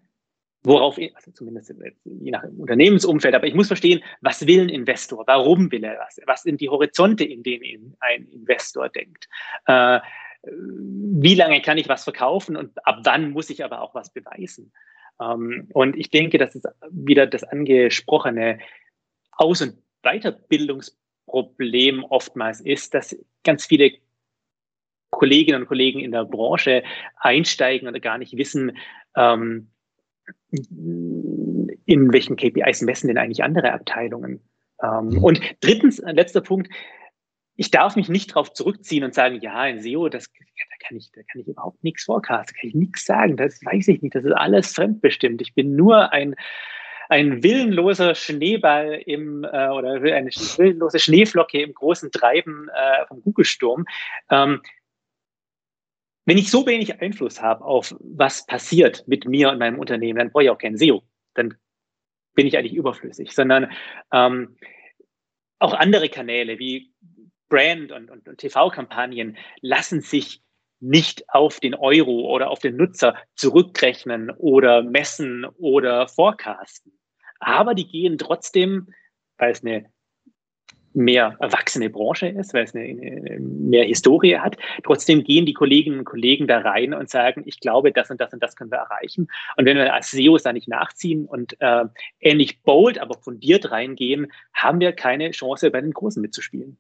worauf, also zumindest je nach Unternehmensumfeld, aber ich muss verstehen, was will ein Investor, warum will er was, was sind die Horizonte, in denen ein Investor denkt. Äh, wie lange kann ich was verkaufen und ab wann muss ich aber auch was beweisen? Ähm, und ich denke, dass es wieder das angesprochene Aus- und Weiterbildungsproblem oftmals ist, dass ganz viele Kolleginnen und Kollegen in der Branche einsteigen oder gar nicht wissen, ähm, in welchen KPIs messen denn eigentlich andere Abteilungen. Ähm, mhm. und drittens, letzter Punkt, ich darf mich nicht darauf zurückziehen und sagen, ja, in SEO, das, da kann ich, da kann ich überhaupt nichts forecasten, da kann ich nichts sagen, das weiß ich nicht, das ist alles fremdbestimmt. Ich bin nur ein, ein willenloser Schneeball im äh, oder eine willenlose Schneeflocke im großen Treiben äh, vom Google-Sturm. Ähm, wenn ich so wenig Einfluss habe auf was passiert mit mir und meinem Unternehmen, dann brauche ich auch kein SEO. Dann bin ich eigentlich überflüssig, sondern ähm, auch andere Kanäle wie Brand und, und, und TV-Kampagnen lassen sich nicht auf den Euro oder auf den Nutzer zurückrechnen oder messen oder forecasten. Aber die gehen trotzdem, weil es eine mehr erwachsene Branche ist, weil es eine, eine, mehr Historie hat. Trotzdem gehen die Kolleginnen und Kollegen da rein und sagen, ich glaube, das und das und das können wir erreichen. Und wenn wir als SEOs da nicht nachziehen und äh, ähnlich bold, aber fundiert reingehen, haben wir keine Chance, bei den Großen mitzuspielen.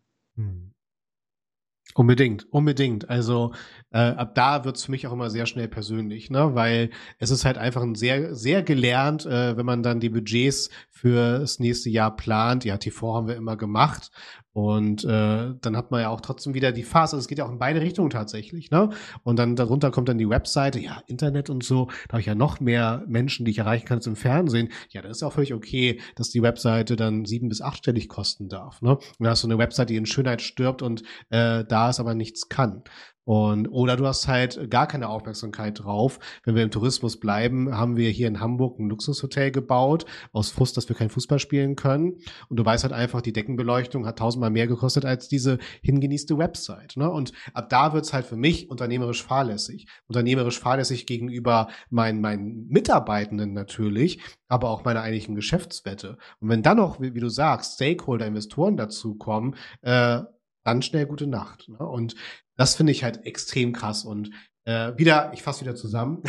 Unbedingt, unbedingt. Also äh, ab da wird's für mich auch immer sehr schnell persönlich, ne? Weil es ist halt einfach ein sehr, sehr gelernt, äh, wenn man dann die Budgets für das nächste Jahr plant. Ja, TV haben wir immer gemacht. Und äh, dann hat man ja auch trotzdem wieder die Phase, also es geht ja auch in beide Richtungen tatsächlich, ne? Und dann darunter kommt dann die Webseite, ja, Internet und so, da habe ich ja noch mehr Menschen, die ich erreichen kann als im Fernsehen. Ja, das ist auch völlig okay, dass die Webseite dann sieben- bis achtstellig kosten darf, ne? Und da hast du eine Webseite, die in Schönheit stirbt und äh, da es aber nichts kann. Und, oder du hast halt gar keine Aufmerksamkeit drauf. Wenn wir im Tourismus bleiben, haben wir hier in Hamburg ein Luxushotel gebaut, aus Frust, dass wir kein Fußball spielen können. Und du weißt halt einfach, die Deckenbeleuchtung hat tausendmal mehr gekostet als diese hingenießte Website. Ne? Und ab da wird's halt für mich unternehmerisch fahrlässig. Unternehmerisch fahrlässig gegenüber meinen, meinen Mitarbeitenden natürlich, aber auch meiner eigentlichen Geschäftswette. Und wenn dann noch, wie, wie du sagst, Stakeholder, Investoren dazu kommen, äh, dann schnell gute Nacht. Ne? Und das finde ich halt extrem krass und äh, wieder, ich fasse wieder zusammen.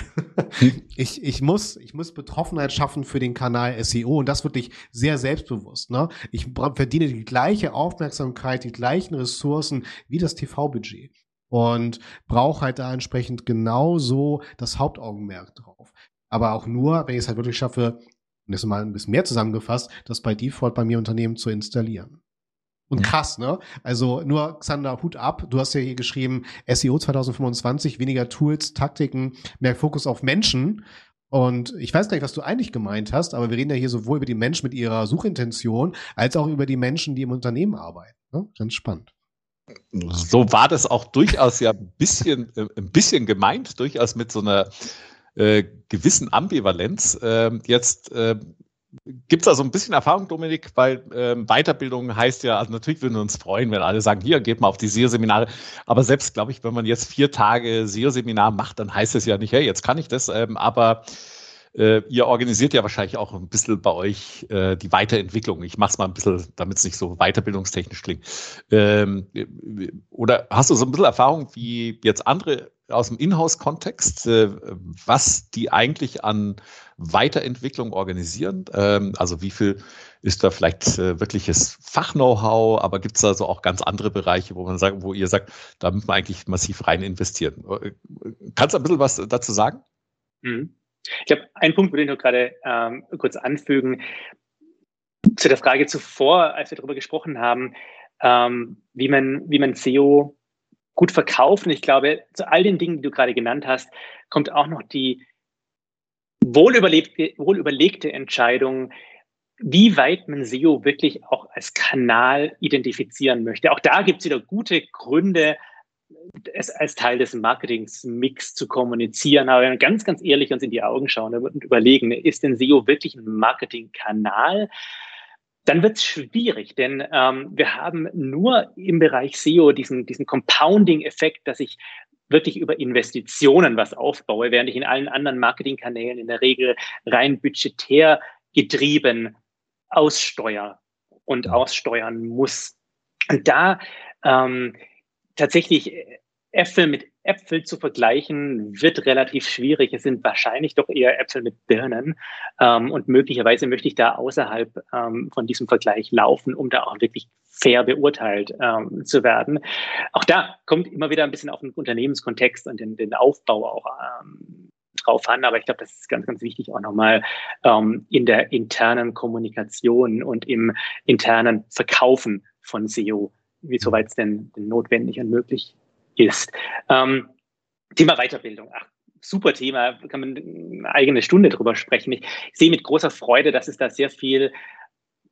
ich, ich muss, ich muss Betroffenheit schaffen für den Kanal SEO und das wirklich sehr selbstbewusst. Ne? Ich verdiene die gleiche Aufmerksamkeit, die gleichen Ressourcen wie das TV-Budget und brauche halt da entsprechend genauso das Hauptaugenmerk drauf. Aber auch nur, wenn ich es halt wirklich schaffe, und das ist mal ein bisschen mehr zusammengefasst, das bei Default bei mir Unternehmen zu installieren. Und krass, ne? Also nur Xander, Hut ab. Du hast ja hier geschrieben, SEO 2025, weniger Tools, Taktiken, mehr Fokus auf Menschen. Und ich weiß gar nicht, was du eigentlich gemeint hast, aber wir reden ja hier sowohl über die Menschen mit ihrer Suchintention als auch über die Menschen, die im Unternehmen arbeiten. Ne? Ganz spannend. So war das auch durchaus ja ein bisschen, äh, ein bisschen gemeint, durchaus mit so einer äh, gewissen Ambivalenz. Äh, jetzt äh, Gibt es da so ein bisschen Erfahrung, Dominik? Weil ähm, Weiterbildung heißt ja, also natürlich würden wir uns freuen, wenn alle sagen, hier, geht mal auf die SEO-Seminare. Aber selbst, glaube ich, wenn man jetzt vier Tage SEO-Seminar macht, dann heißt es ja nicht, hey, jetzt kann ich das. Ähm, aber äh, ihr organisiert ja wahrscheinlich auch ein bisschen bei euch äh, die Weiterentwicklung. Ich mache es mal ein bisschen, damit es nicht so weiterbildungstechnisch klingt. Ähm, oder hast du so ein bisschen Erfahrung, wie jetzt andere aus dem Inhouse-Kontext, äh, was die eigentlich an Weiterentwicklung organisieren? Ähm, also wie viel ist da vielleicht äh, wirkliches Fach-Know-how, aber gibt es da so auch ganz andere Bereiche, wo man sagt, wo ihr sagt, da müssen wir eigentlich massiv rein investieren? Äh, kannst du ein bisschen was dazu sagen? Mhm. Ich glaube, ein Punkt würde ich noch gerade ähm, kurz anfügen. Zu der Frage zuvor, als wir darüber gesprochen haben, ähm, wie man, wie man SEO gut verkauft. Und ich glaube, zu all den Dingen, die du gerade genannt hast, kommt auch noch die wohlüberlegte, wohlüberlegte Entscheidung, wie weit man SEO wirklich auch als Kanal identifizieren möchte. Auch da gibt es wieder gute Gründe, es als Teil des Marketingsmix zu kommunizieren. Aber wenn wir ganz, ganz ehrlich uns in die Augen schauen und überlegen, ist denn SEO wirklich ein Marketingkanal? Dann wird es schwierig, denn ähm, wir haben nur im Bereich SEO diesen, diesen Compounding-Effekt, dass ich wirklich über Investitionen was aufbaue, während ich in allen anderen Marketingkanälen in der Regel rein budgetär getrieben aussteuer und aussteuern muss. Und da ähm, tatsächlich Äpfel mit Äpfel zu vergleichen, wird relativ schwierig. Es sind wahrscheinlich doch eher Äpfel mit Birnen. Ähm, und möglicherweise möchte ich da außerhalb ähm, von diesem Vergleich laufen, um da auch wirklich fair beurteilt ähm, zu werden. Auch da kommt immer wieder ein bisschen auf den Unternehmenskontext und den, den Aufbau auch ähm, drauf an. Aber ich glaube, das ist ganz, ganz wichtig auch nochmal ähm, in der internen Kommunikation und im internen Verkaufen von SEO, wie soweit es denn, denn notwendig und möglich ist. Ähm, Thema Weiterbildung. Ach, super Thema, kann man eine eigene Stunde drüber sprechen. Ich sehe mit großer Freude, dass es da sehr viel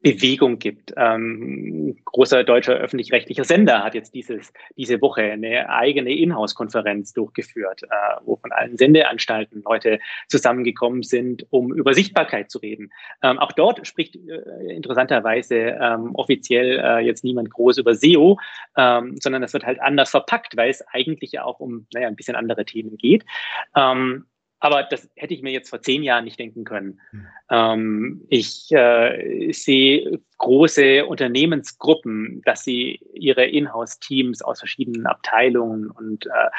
Bewegung gibt. Ähm, großer deutscher öffentlich-rechtlicher Sender hat jetzt dieses, diese Woche eine eigene Inhouse-Konferenz durchgeführt, äh, wo von allen Sendeanstalten Leute zusammengekommen sind, um über Sichtbarkeit zu reden. Ähm, auch dort spricht äh, interessanterweise ähm, offiziell äh, jetzt niemand groß über SEO, ähm, sondern es wird halt anders verpackt, weil es eigentlich ja auch um naja, ein bisschen andere Themen geht. Ähm, aber das hätte ich mir jetzt vor zehn Jahren nicht denken können. Mhm. Ähm, ich äh, sehe große Unternehmensgruppen, dass sie ihre Inhouse-Teams aus verschiedenen Abteilungen und, äh,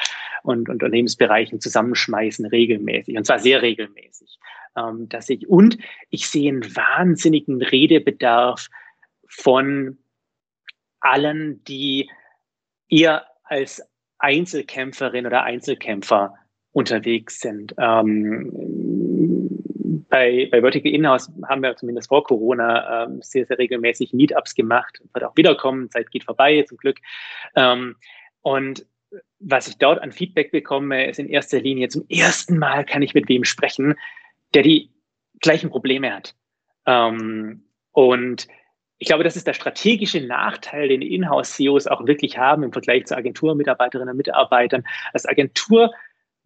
und, und Unternehmensbereichen zusammenschmeißen, regelmäßig. Und zwar sehr regelmäßig. Ähm, dass ich, und ich sehe einen wahnsinnigen Redebedarf von allen, die eher als Einzelkämpferin oder Einzelkämpfer unterwegs sind. Ähm, bei, bei Vertical Inhouse haben wir zumindest vor Corona ähm, sehr, sehr regelmäßig Meetups gemacht. Wird auch wiederkommen, Zeit geht vorbei, zum Glück. Ähm, und was ich dort an Feedback bekomme, ist in erster Linie zum ersten Mal kann ich mit wem sprechen, der die gleichen Probleme hat. Ähm, und ich glaube, das ist der strategische Nachteil, den Inhouse-CEOs auch wirklich haben im Vergleich zu Agenturmitarbeiterinnen und Mitarbeitern. Als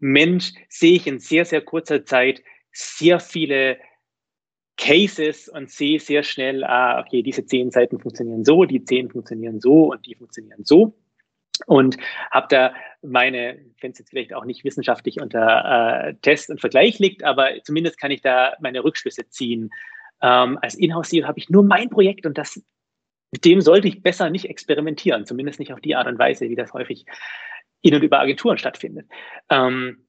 Agenturmensch sehe ich in sehr, sehr kurzer Zeit sehr viele Cases und sehe sehr schnell, ah, okay, diese zehn Seiten funktionieren so, die zehn funktionieren so und die funktionieren so. Und habe da meine, wenn es jetzt vielleicht auch nicht wissenschaftlich unter äh, Test und Vergleich liegt, aber zumindest kann ich da meine Rückschlüsse ziehen. Ähm, als Inhouse-CEO habe ich nur mein Projekt und das, mit dem sollte ich besser nicht experimentieren, zumindest nicht auf die Art und Weise, wie das häufig in und über Agenturen stattfindet. Ähm,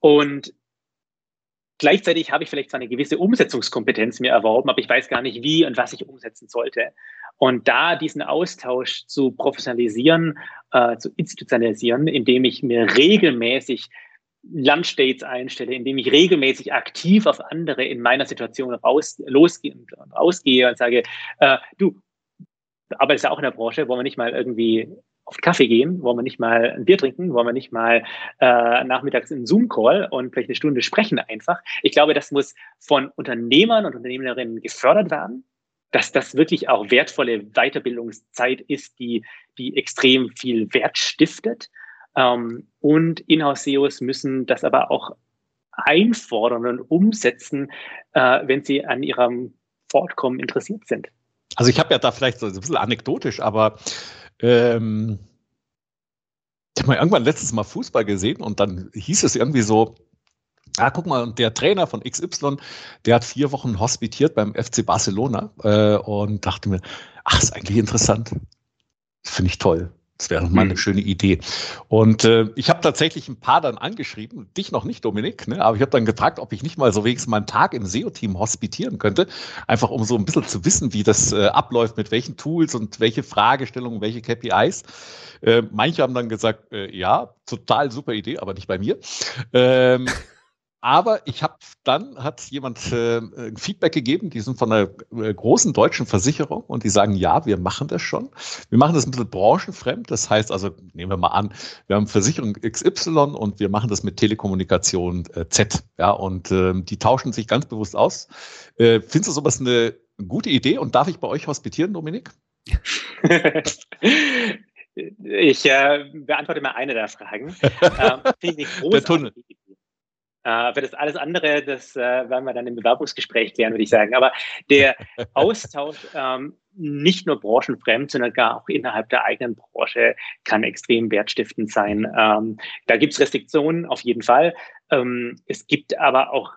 und Gleichzeitig habe ich vielleicht zwar eine gewisse Umsetzungskompetenz mir erworben, aber ich weiß gar nicht, wie und was ich umsetzen sollte. Und da diesen Austausch zu professionalisieren, äh, zu institutionalisieren, indem ich mir regelmäßig Lunchdates einstelle, indem ich regelmäßig aktiv auf andere in meiner Situation raus, losgehe und rausgehe und sage, äh, du arbeitest ja auch in der Branche, wollen wir nicht mal irgendwie auf Kaffee gehen, wollen wir nicht mal ein Bier trinken, wollen wir nicht mal äh, nachmittags einen Zoom-Call und vielleicht eine Stunde sprechen einfach. Ich glaube, das muss von Unternehmern und Unternehmerinnen gefördert werden, dass das wirklich auch wertvolle Weiterbildungszeit ist, die, die extrem viel Wert stiftet. Ähm, und Inhouse-SEOs müssen das aber auch einfordern und umsetzen, äh, wenn sie an ihrem Fortkommen interessiert sind. Also ich habe ja da vielleicht so ein bisschen anekdotisch, aber ähm, ich habe mal irgendwann letztes Mal Fußball gesehen und dann hieß es irgendwie so, Ah, guck mal, der Trainer von XY, der hat vier Wochen hospitiert beim FC Barcelona äh, und dachte mir, ach, ist eigentlich interessant. Finde ich toll. Das wäre mal eine mhm. schöne Idee. Und äh, ich habe tatsächlich ein paar dann angeschrieben, dich noch nicht, Dominik, ne? aber ich habe dann gefragt, ob ich nicht mal so wenigstens mal einen Tag im SEO-Team hospitieren könnte, einfach um so ein bisschen zu wissen, wie das äh, abläuft, mit welchen Tools und welche Fragestellungen, welche KPIs. Äh, manche haben dann gesagt, äh, ja, total super Idee, aber nicht bei mir. Ähm, aber ich habe dann hat jemand äh, Feedback gegeben, die sind von einer äh, großen deutschen Versicherung und die sagen, ja, wir machen das schon. Wir machen das ein bisschen branchenfremd. Das heißt also, nehmen wir mal an, wir haben Versicherung XY und wir machen das mit Telekommunikation äh, Z. Ja, und äh, die tauschen sich ganz bewusst aus. Äh, findest du sowas eine gute Idee und darf ich bei euch hospitieren, Dominik? ich äh, beantworte mal eine der Fragen. ähm. Der Tunnel. Äh, für das alles andere, das äh, werden wir dann im Bewerbungsgespräch klären, würde ich sagen. Aber der Austausch, ähm, nicht nur branchenfremd, sondern gar auch innerhalb der eigenen Branche kann extrem wertstiftend sein. Ähm, da gibt es Restriktionen auf jeden Fall. Ähm, es gibt aber auch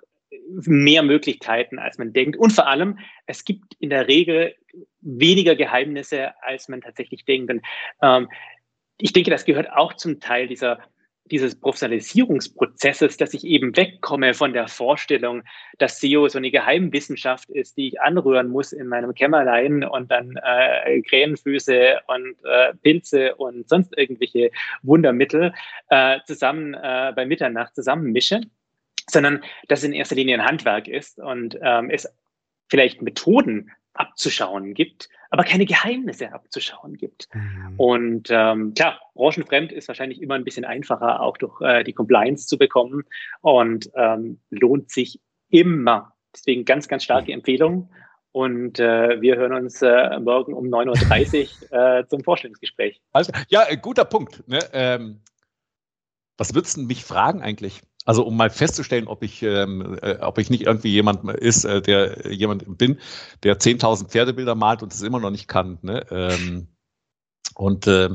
mehr Möglichkeiten, als man denkt. Und vor allem, es gibt in der Regel weniger Geheimnisse, als man tatsächlich denkt. Und ähm, ich denke, das gehört auch zum Teil dieser dieses Professionalisierungsprozesses, dass ich eben wegkomme von der Vorstellung, dass SEO so eine Geheimwissenschaft ist, die ich anrühren muss in meinem Kämmerlein und dann äh, Krähenfüße und äh, Pilze und sonst irgendwelche Wundermittel äh, zusammen äh, bei Mitternacht zusammenmische, sondern dass es in erster Linie ein Handwerk ist und ähm, es vielleicht Methoden abzuschauen gibt, aber keine Geheimnisse abzuschauen gibt. Mhm. Und ähm, klar, branchenfremd ist wahrscheinlich immer ein bisschen einfacher, auch durch äh, die Compliance zu bekommen und ähm, lohnt sich immer. Deswegen ganz, ganz starke Empfehlung. Und äh, wir hören uns äh, morgen um 9.30 Uhr äh, zum Vorstellungsgespräch. Also, ja, äh, guter Punkt. Ne? Ähm, was würdest du mich fragen eigentlich? Also um mal festzustellen, ob ich, ähm, äh, ob ich nicht irgendwie jemand ist, äh, der jemand bin, der 10.000 Pferdebilder malt und es immer noch nicht kann. Ne? Ähm, und äh,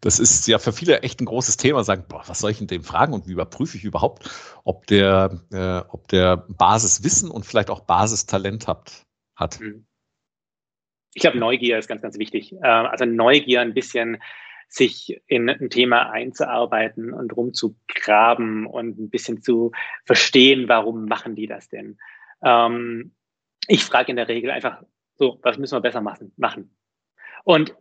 das ist ja für viele echt ein großes Thema. Sagen, boah, was soll ich denn dem fragen und wie überprüfe ich überhaupt, ob der, äh, ob der Basiswissen und vielleicht auch Basistalent hat. hat. Mhm. Ich glaube, Neugier ist ganz, ganz wichtig. Äh, also Neugier ein bisschen sich in ein Thema einzuarbeiten und rumzugraben und ein bisschen zu verstehen, warum machen die das denn. Ähm, ich frage in der Regel einfach so, was müssen wir besser machen? machen? Und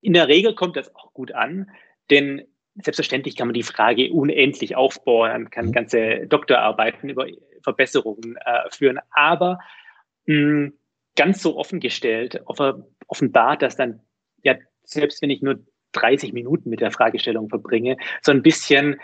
in der Regel kommt das auch gut an, denn selbstverständlich kann man die Frage unendlich aufbohren, kann mhm. ganze Doktorarbeiten über Verbesserungen äh, führen, aber mh, ganz so offen gestellt, offenbart, dass dann ja selbst wenn ich nur 30 Minuten mit der Fragestellung verbringe, so ein bisschen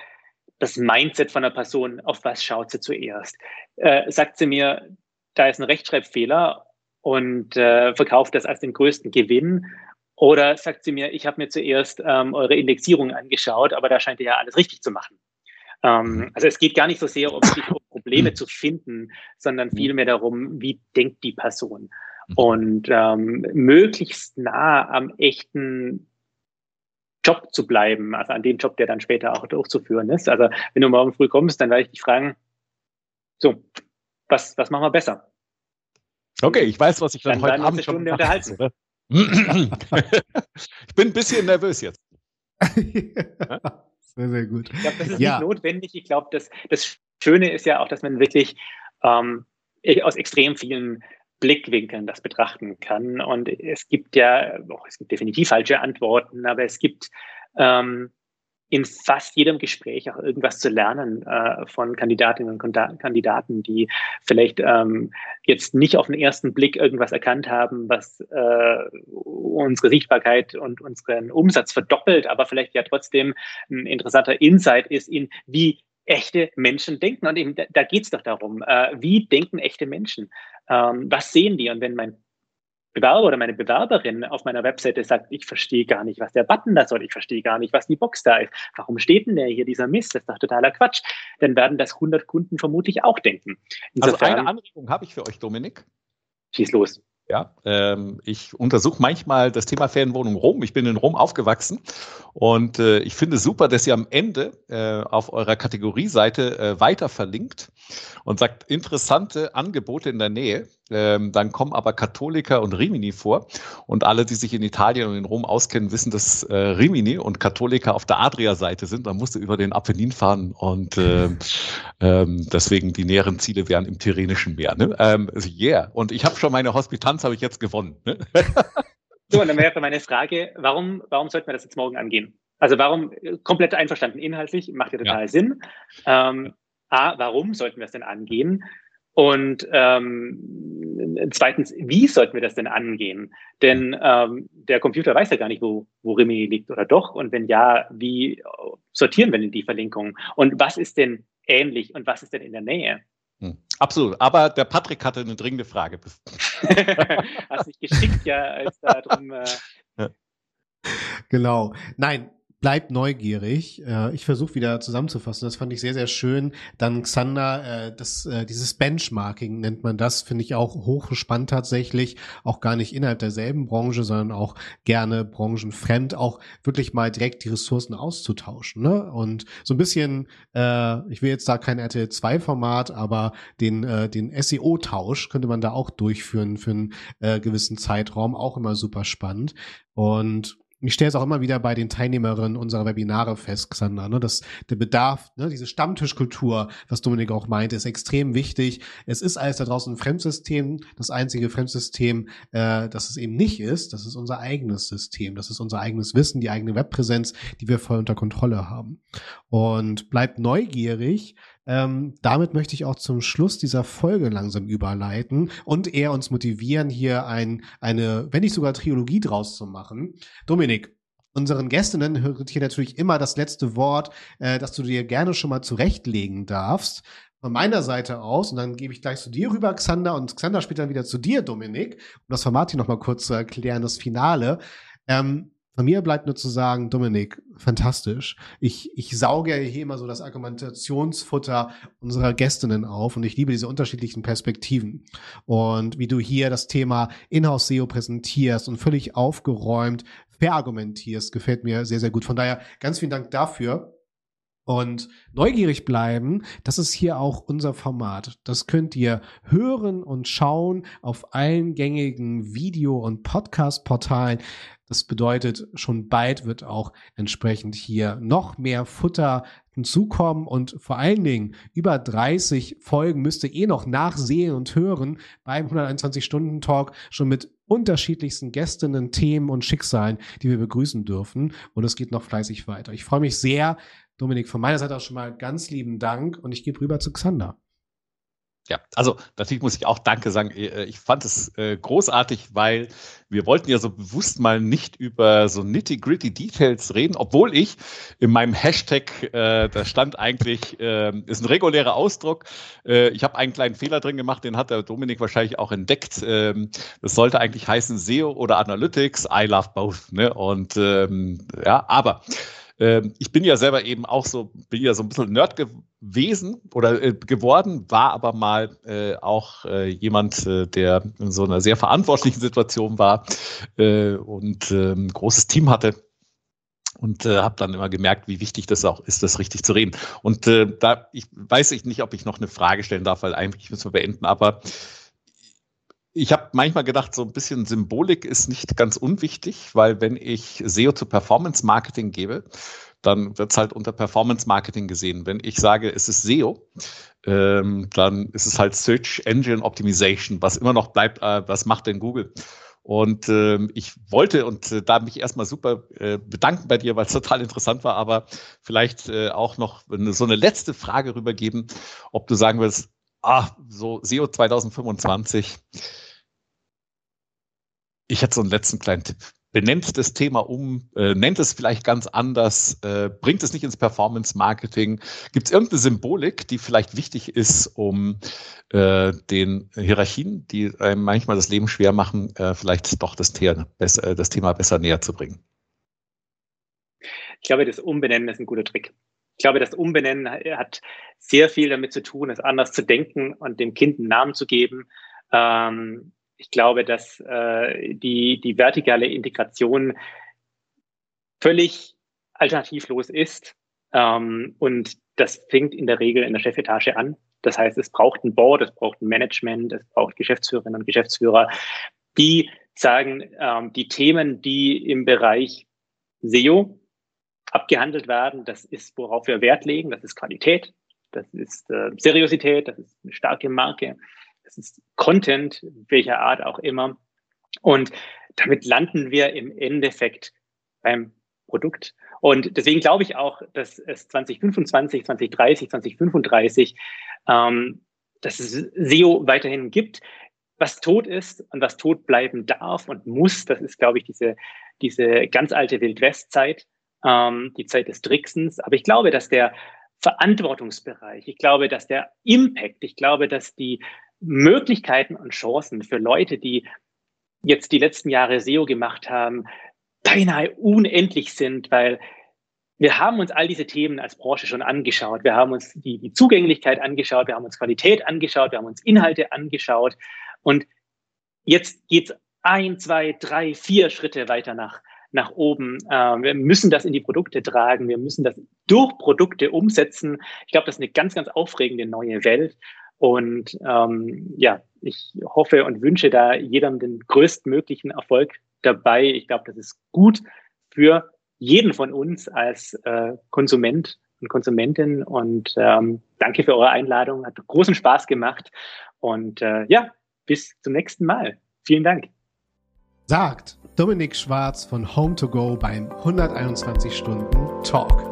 das Mindset von einer Person, auf was schaut sie zuerst? Äh, sagt sie mir, da ist ein Rechtschreibfehler und äh, verkauft das als den größten Gewinn? Oder sagt sie mir, ich habe mir zuerst ähm, eure Indexierung angeschaut, aber da scheint ihr ja alles richtig zu machen. Ähm, mhm. also es geht gar nicht so sehr um, um Probleme zu finden, sondern mhm. vielmehr darum, wie denkt die Person. Mhm. Und ähm, möglichst nah am echten Job zu bleiben, also an dem Job, der dann später auch durchzuführen ist. Also wenn du morgen früh kommst, dann werde ich dich fragen, so, was, was machen wir besser? Okay, ich weiß, was ich dann, dann heute Abend schon Stunde unterhalten. ich bin ein bisschen nervös jetzt. sehr, sehr gut. Ich glaube, das ist ja. nicht notwendig. Ich glaube, das, das Schöne ist ja auch, dass man wirklich ähm, aus extrem vielen Blickwinkeln das betrachten kann. Und es gibt ja, oh, es gibt definitiv falsche Antworten, aber es gibt ähm, in fast jedem Gespräch auch irgendwas zu lernen äh, von Kandidatinnen und Kandidaten, die vielleicht ähm, jetzt nicht auf den ersten Blick irgendwas erkannt haben, was äh, unsere Sichtbarkeit und unseren Umsatz verdoppelt, aber vielleicht ja trotzdem ein interessanter Insight ist in, wie echte Menschen denken. Und eben, da, geht es doch darum, äh, wie denken echte Menschen? Ähm, was sehen die? Und wenn mein Bewerber oder meine Bewerberin auf meiner Webseite sagt, ich verstehe gar nicht, was der Button da soll, ich verstehe gar nicht, was die Box da ist, warum steht denn der hier, dieser Mist, das ist doch totaler Quatsch, dann werden das 100 Kunden vermutlich auch denken. Insofern, also eine Anregung habe ich für euch, Dominik. Schieß los. Ja, ähm, ich untersuche manchmal das Thema Ferienwohnung Rom. Ich bin in Rom aufgewachsen und äh, ich finde super, dass ihr am Ende äh, auf eurer Kategorieseite äh, weiter verlinkt und sagt interessante Angebote in der Nähe. Ähm, dann kommen aber Katholiker und Rimini vor. Und alle, die sich in Italien und in Rom auskennen, wissen, dass äh, Rimini und Katholiker auf der Adria-Seite sind. Man musste über den Apennin fahren und äh, ähm, deswegen die näheren Ziele wären im Tyrrhenischen Meer. Ne? Ähm, yeah. Und ich habe schon meine Hospitanz, habe ich jetzt gewonnen. Ne? so, und dann wäre meine Frage, warum, warum sollten wir das jetzt morgen angehen? Also warum, komplett einverstanden inhaltlich, macht ja total ja. Sinn. Ähm, A, warum sollten wir es denn angehen? Und ähm, zweitens, wie sollten wir das denn angehen? Denn ähm, der Computer weiß ja gar nicht, wo, wo Rimini liegt oder doch. Und wenn ja, wie sortieren wir denn die Verlinkungen? Und was ist denn ähnlich und was ist denn in der Nähe? Hm, absolut. Aber der Patrick hatte eine dringende Frage. Hast dich geschickt, ja, als da drum. Äh ja. Genau. Nein, bleibt neugierig. Äh, ich versuche wieder zusammenzufassen. Das fand ich sehr, sehr schön. Dann Xander, äh, das, äh, dieses Benchmarking nennt man das, finde ich auch hochspannend tatsächlich. Auch gar nicht innerhalb derselben Branche, sondern auch gerne branchenfremd, auch wirklich mal direkt die Ressourcen auszutauschen. Ne? Und so ein bisschen, äh, ich will jetzt da kein RTL 2 Format, aber den, äh, den SEO-Tausch könnte man da auch durchführen für einen äh, gewissen Zeitraum. Auch immer super spannend. Und ich stelle es auch immer wieder bei den Teilnehmerinnen unserer Webinare fest, Xander, ne, dass der Bedarf, ne, diese Stammtischkultur, was Dominik auch meinte, ist extrem wichtig. Es ist alles da draußen ein Fremdsystem. Das einzige Fremdsystem, äh, das es eben nicht ist, das ist unser eigenes System. Das ist unser eigenes Wissen, die eigene Webpräsenz, die wir voll unter Kontrolle haben. Und bleibt neugierig, ähm, damit möchte ich auch zum Schluss dieser Folge langsam überleiten und eher uns motivieren, hier ein, eine, wenn nicht sogar Trilogie draus zu machen. Dominik, unseren Gästinnen hört hier natürlich immer das letzte Wort, äh, das du dir gerne schon mal zurechtlegen darfst. Von meiner Seite aus, und dann gebe ich gleich zu dir rüber, Xander, und Xander spielt dann wieder zu dir, Dominik, um das Format hier nochmal kurz zu erklären, das Finale. Ähm, von mir bleibt nur zu sagen, Dominik, fantastisch. Ich, ich sauge hier immer so das Argumentationsfutter unserer Gästinnen auf und ich liebe diese unterschiedlichen Perspektiven. Und wie du hier das Thema Inhouse-SEO präsentierst und völlig aufgeräumt verargumentierst, gefällt mir sehr, sehr gut. Von daher ganz vielen Dank dafür und neugierig bleiben, das ist hier auch unser Format. Das könnt ihr hören und schauen auf allen gängigen Video- und Podcast-Portalen. Das bedeutet, schon bald wird auch entsprechend hier noch mehr Futter hinzukommen und vor allen Dingen über 30 Folgen müsst ihr eh noch nachsehen und hören beim 121-Stunden-Talk schon mit unterschiedlichsten Gästinnen, Themen und Schicksalen, die wir begrüßen dürfen. Und es geht noch fleißig weiter. Ich freue mich sehr. Dominik, von meiner Seite auch schon mal ganz lieben Dank und ich gebe rüber zu Xander. Ja, also natürlich muss ich auch Danke sagen. Äh, ich fand es äh, großartig, weil wir wollten ja so bewusst mal nicht über so nitty-gritty Details reden, obwohl ich in meinem Hashtag, äh, da stand eigentlich, äh, ist ein regulärer Ausdruck. Äh, ich habe einen kleinen Fehler drin gemacht, den hat der Dominik wahrscheinlich auch entdeckt. Ähm, das sollte eigentlich heißen SEO oder Analytics. I love both. Ne? Und ähm, ja, aber ich bin ja selber eben auch so, bin ja so ein bisschen Nerd gewesen oder äh, geworden, war aber mal äh, auch äh, jemand, äh, der in so einer sehr verantwortlichen Situation war äh, und ähm, ein großes Team hatte und äh, habe dann immer gemerkt, wie wichtig das auch ist, das richtig zu reden. Und da ich weiß ich nicht, ob ich noch eine Frage stellen darf, weil eigentlich müssen wir beenden, aber ich habe manchmal gedacht, so ein bisschen Symbolik ist nicht ganz unwichtig, weil wenn ich SEO zu Performance Marketing gebe, dann wird es halt unter Performance Marketing gesehen. Wenn ich sage, es ist SEO, ähm, dann ist es halt Search Engine Optimization, was immer noch bleibt, äh, was macht denn Google? Und ähm, ich wollte und äh, da mich erstmal super äh, bedanken bei dir, weil es total interessant war, aber vielleicht äh, auch noch eine, so eine letzte Frage rübergeben, ob du sagen willst, ah, so SEO 2025. Ich hätte so einen letzten kleinen Tipp. Benennt das Thema um, äh, nennt es vielleicht ganz anders, äh, bringt es nicht ins Performance-Marketing. Gibt es irgendeine Symbolik, die vielleicht wichtig ist, um äh, den Hierarchien, die manchmal das Leben schwer machen, äh, vielleicht doch das, Thema besser, äh, das Thema besser näher zu bringen? Ich glaube, das Umbenennen ist ein guter Trick. Ich glaube, das Umbenennen hat sehr viel damit zu tun, es anders zu denken und dem Kind einen Namen zu geben. Ähm, ich glaube, dass äh, die, die vertikale Integration völlig alternativlos ist. Ähm, und das fängt in der Regel in der Chefetage an. Das heißt, es braucht ein Board, es braucht ein Management, es braucht Geschäftsführerinnen und Geschäftsführer, die sagen, ähm, die Themen, die im Bereich SEO abgehandelt werden, das ist, worauf wir Wert legen, das ist Qualität, das ist äh, Seriosität, das ist eine starke Marke, das ist Content, welcher Art auch immer. Und damit landen wir im Endeffekt beim Produkt. Und deswegen glaube ich auch, dass es 2025, 2030, 2035, ähm, dass es SEO weiterhin gibt. Was tot ist und was tot bleiben darf und muss, das ist, glaube ich, diese, diese ganz alte Wildwestzeit, ähm, die Zeit des Tricksens. Aber ich glaube, dass der Verantwortungsbereich, ich glaube, dass der Impact, ich glaube, dass die Möglichkeiten und Chancen für Leute, die jetzt die letzten Jahre SEO gemacht haben, beinahe unendlich sind, weil wir haben uns all diese Themen als Branche schon angeschaut. Wir haben uns die, die Zugänglichkeit angeschaut, wir haben uns Qualität angeschaut, wir haben uns Inhalte angeschaut. Und jetzt geht's ein, zwei, drei, vier Schritte weiter nach, nach oben. Ähm, wir müssen das in die Produkte tragen. Wir müssen das durch Produkte umsetzen. Ich glaube, das ist eine ganz, ganz aufregende neue Welt. Und ähm, ja, ich hoffe und wünsche da jedem den größtmöglichen Erfolg dabei. Ich glaube, das ist gut für jeden von uns als äh, Konsument und Konsumentin. Und ähm, danke für eure Einladung. Hat großen Spaß gemacht. Und äh, ja, bis zum nächsten Mal. Vielen Dank. Sagt Dominik Schwarz von Home to Go beim 121 Stunden Talk.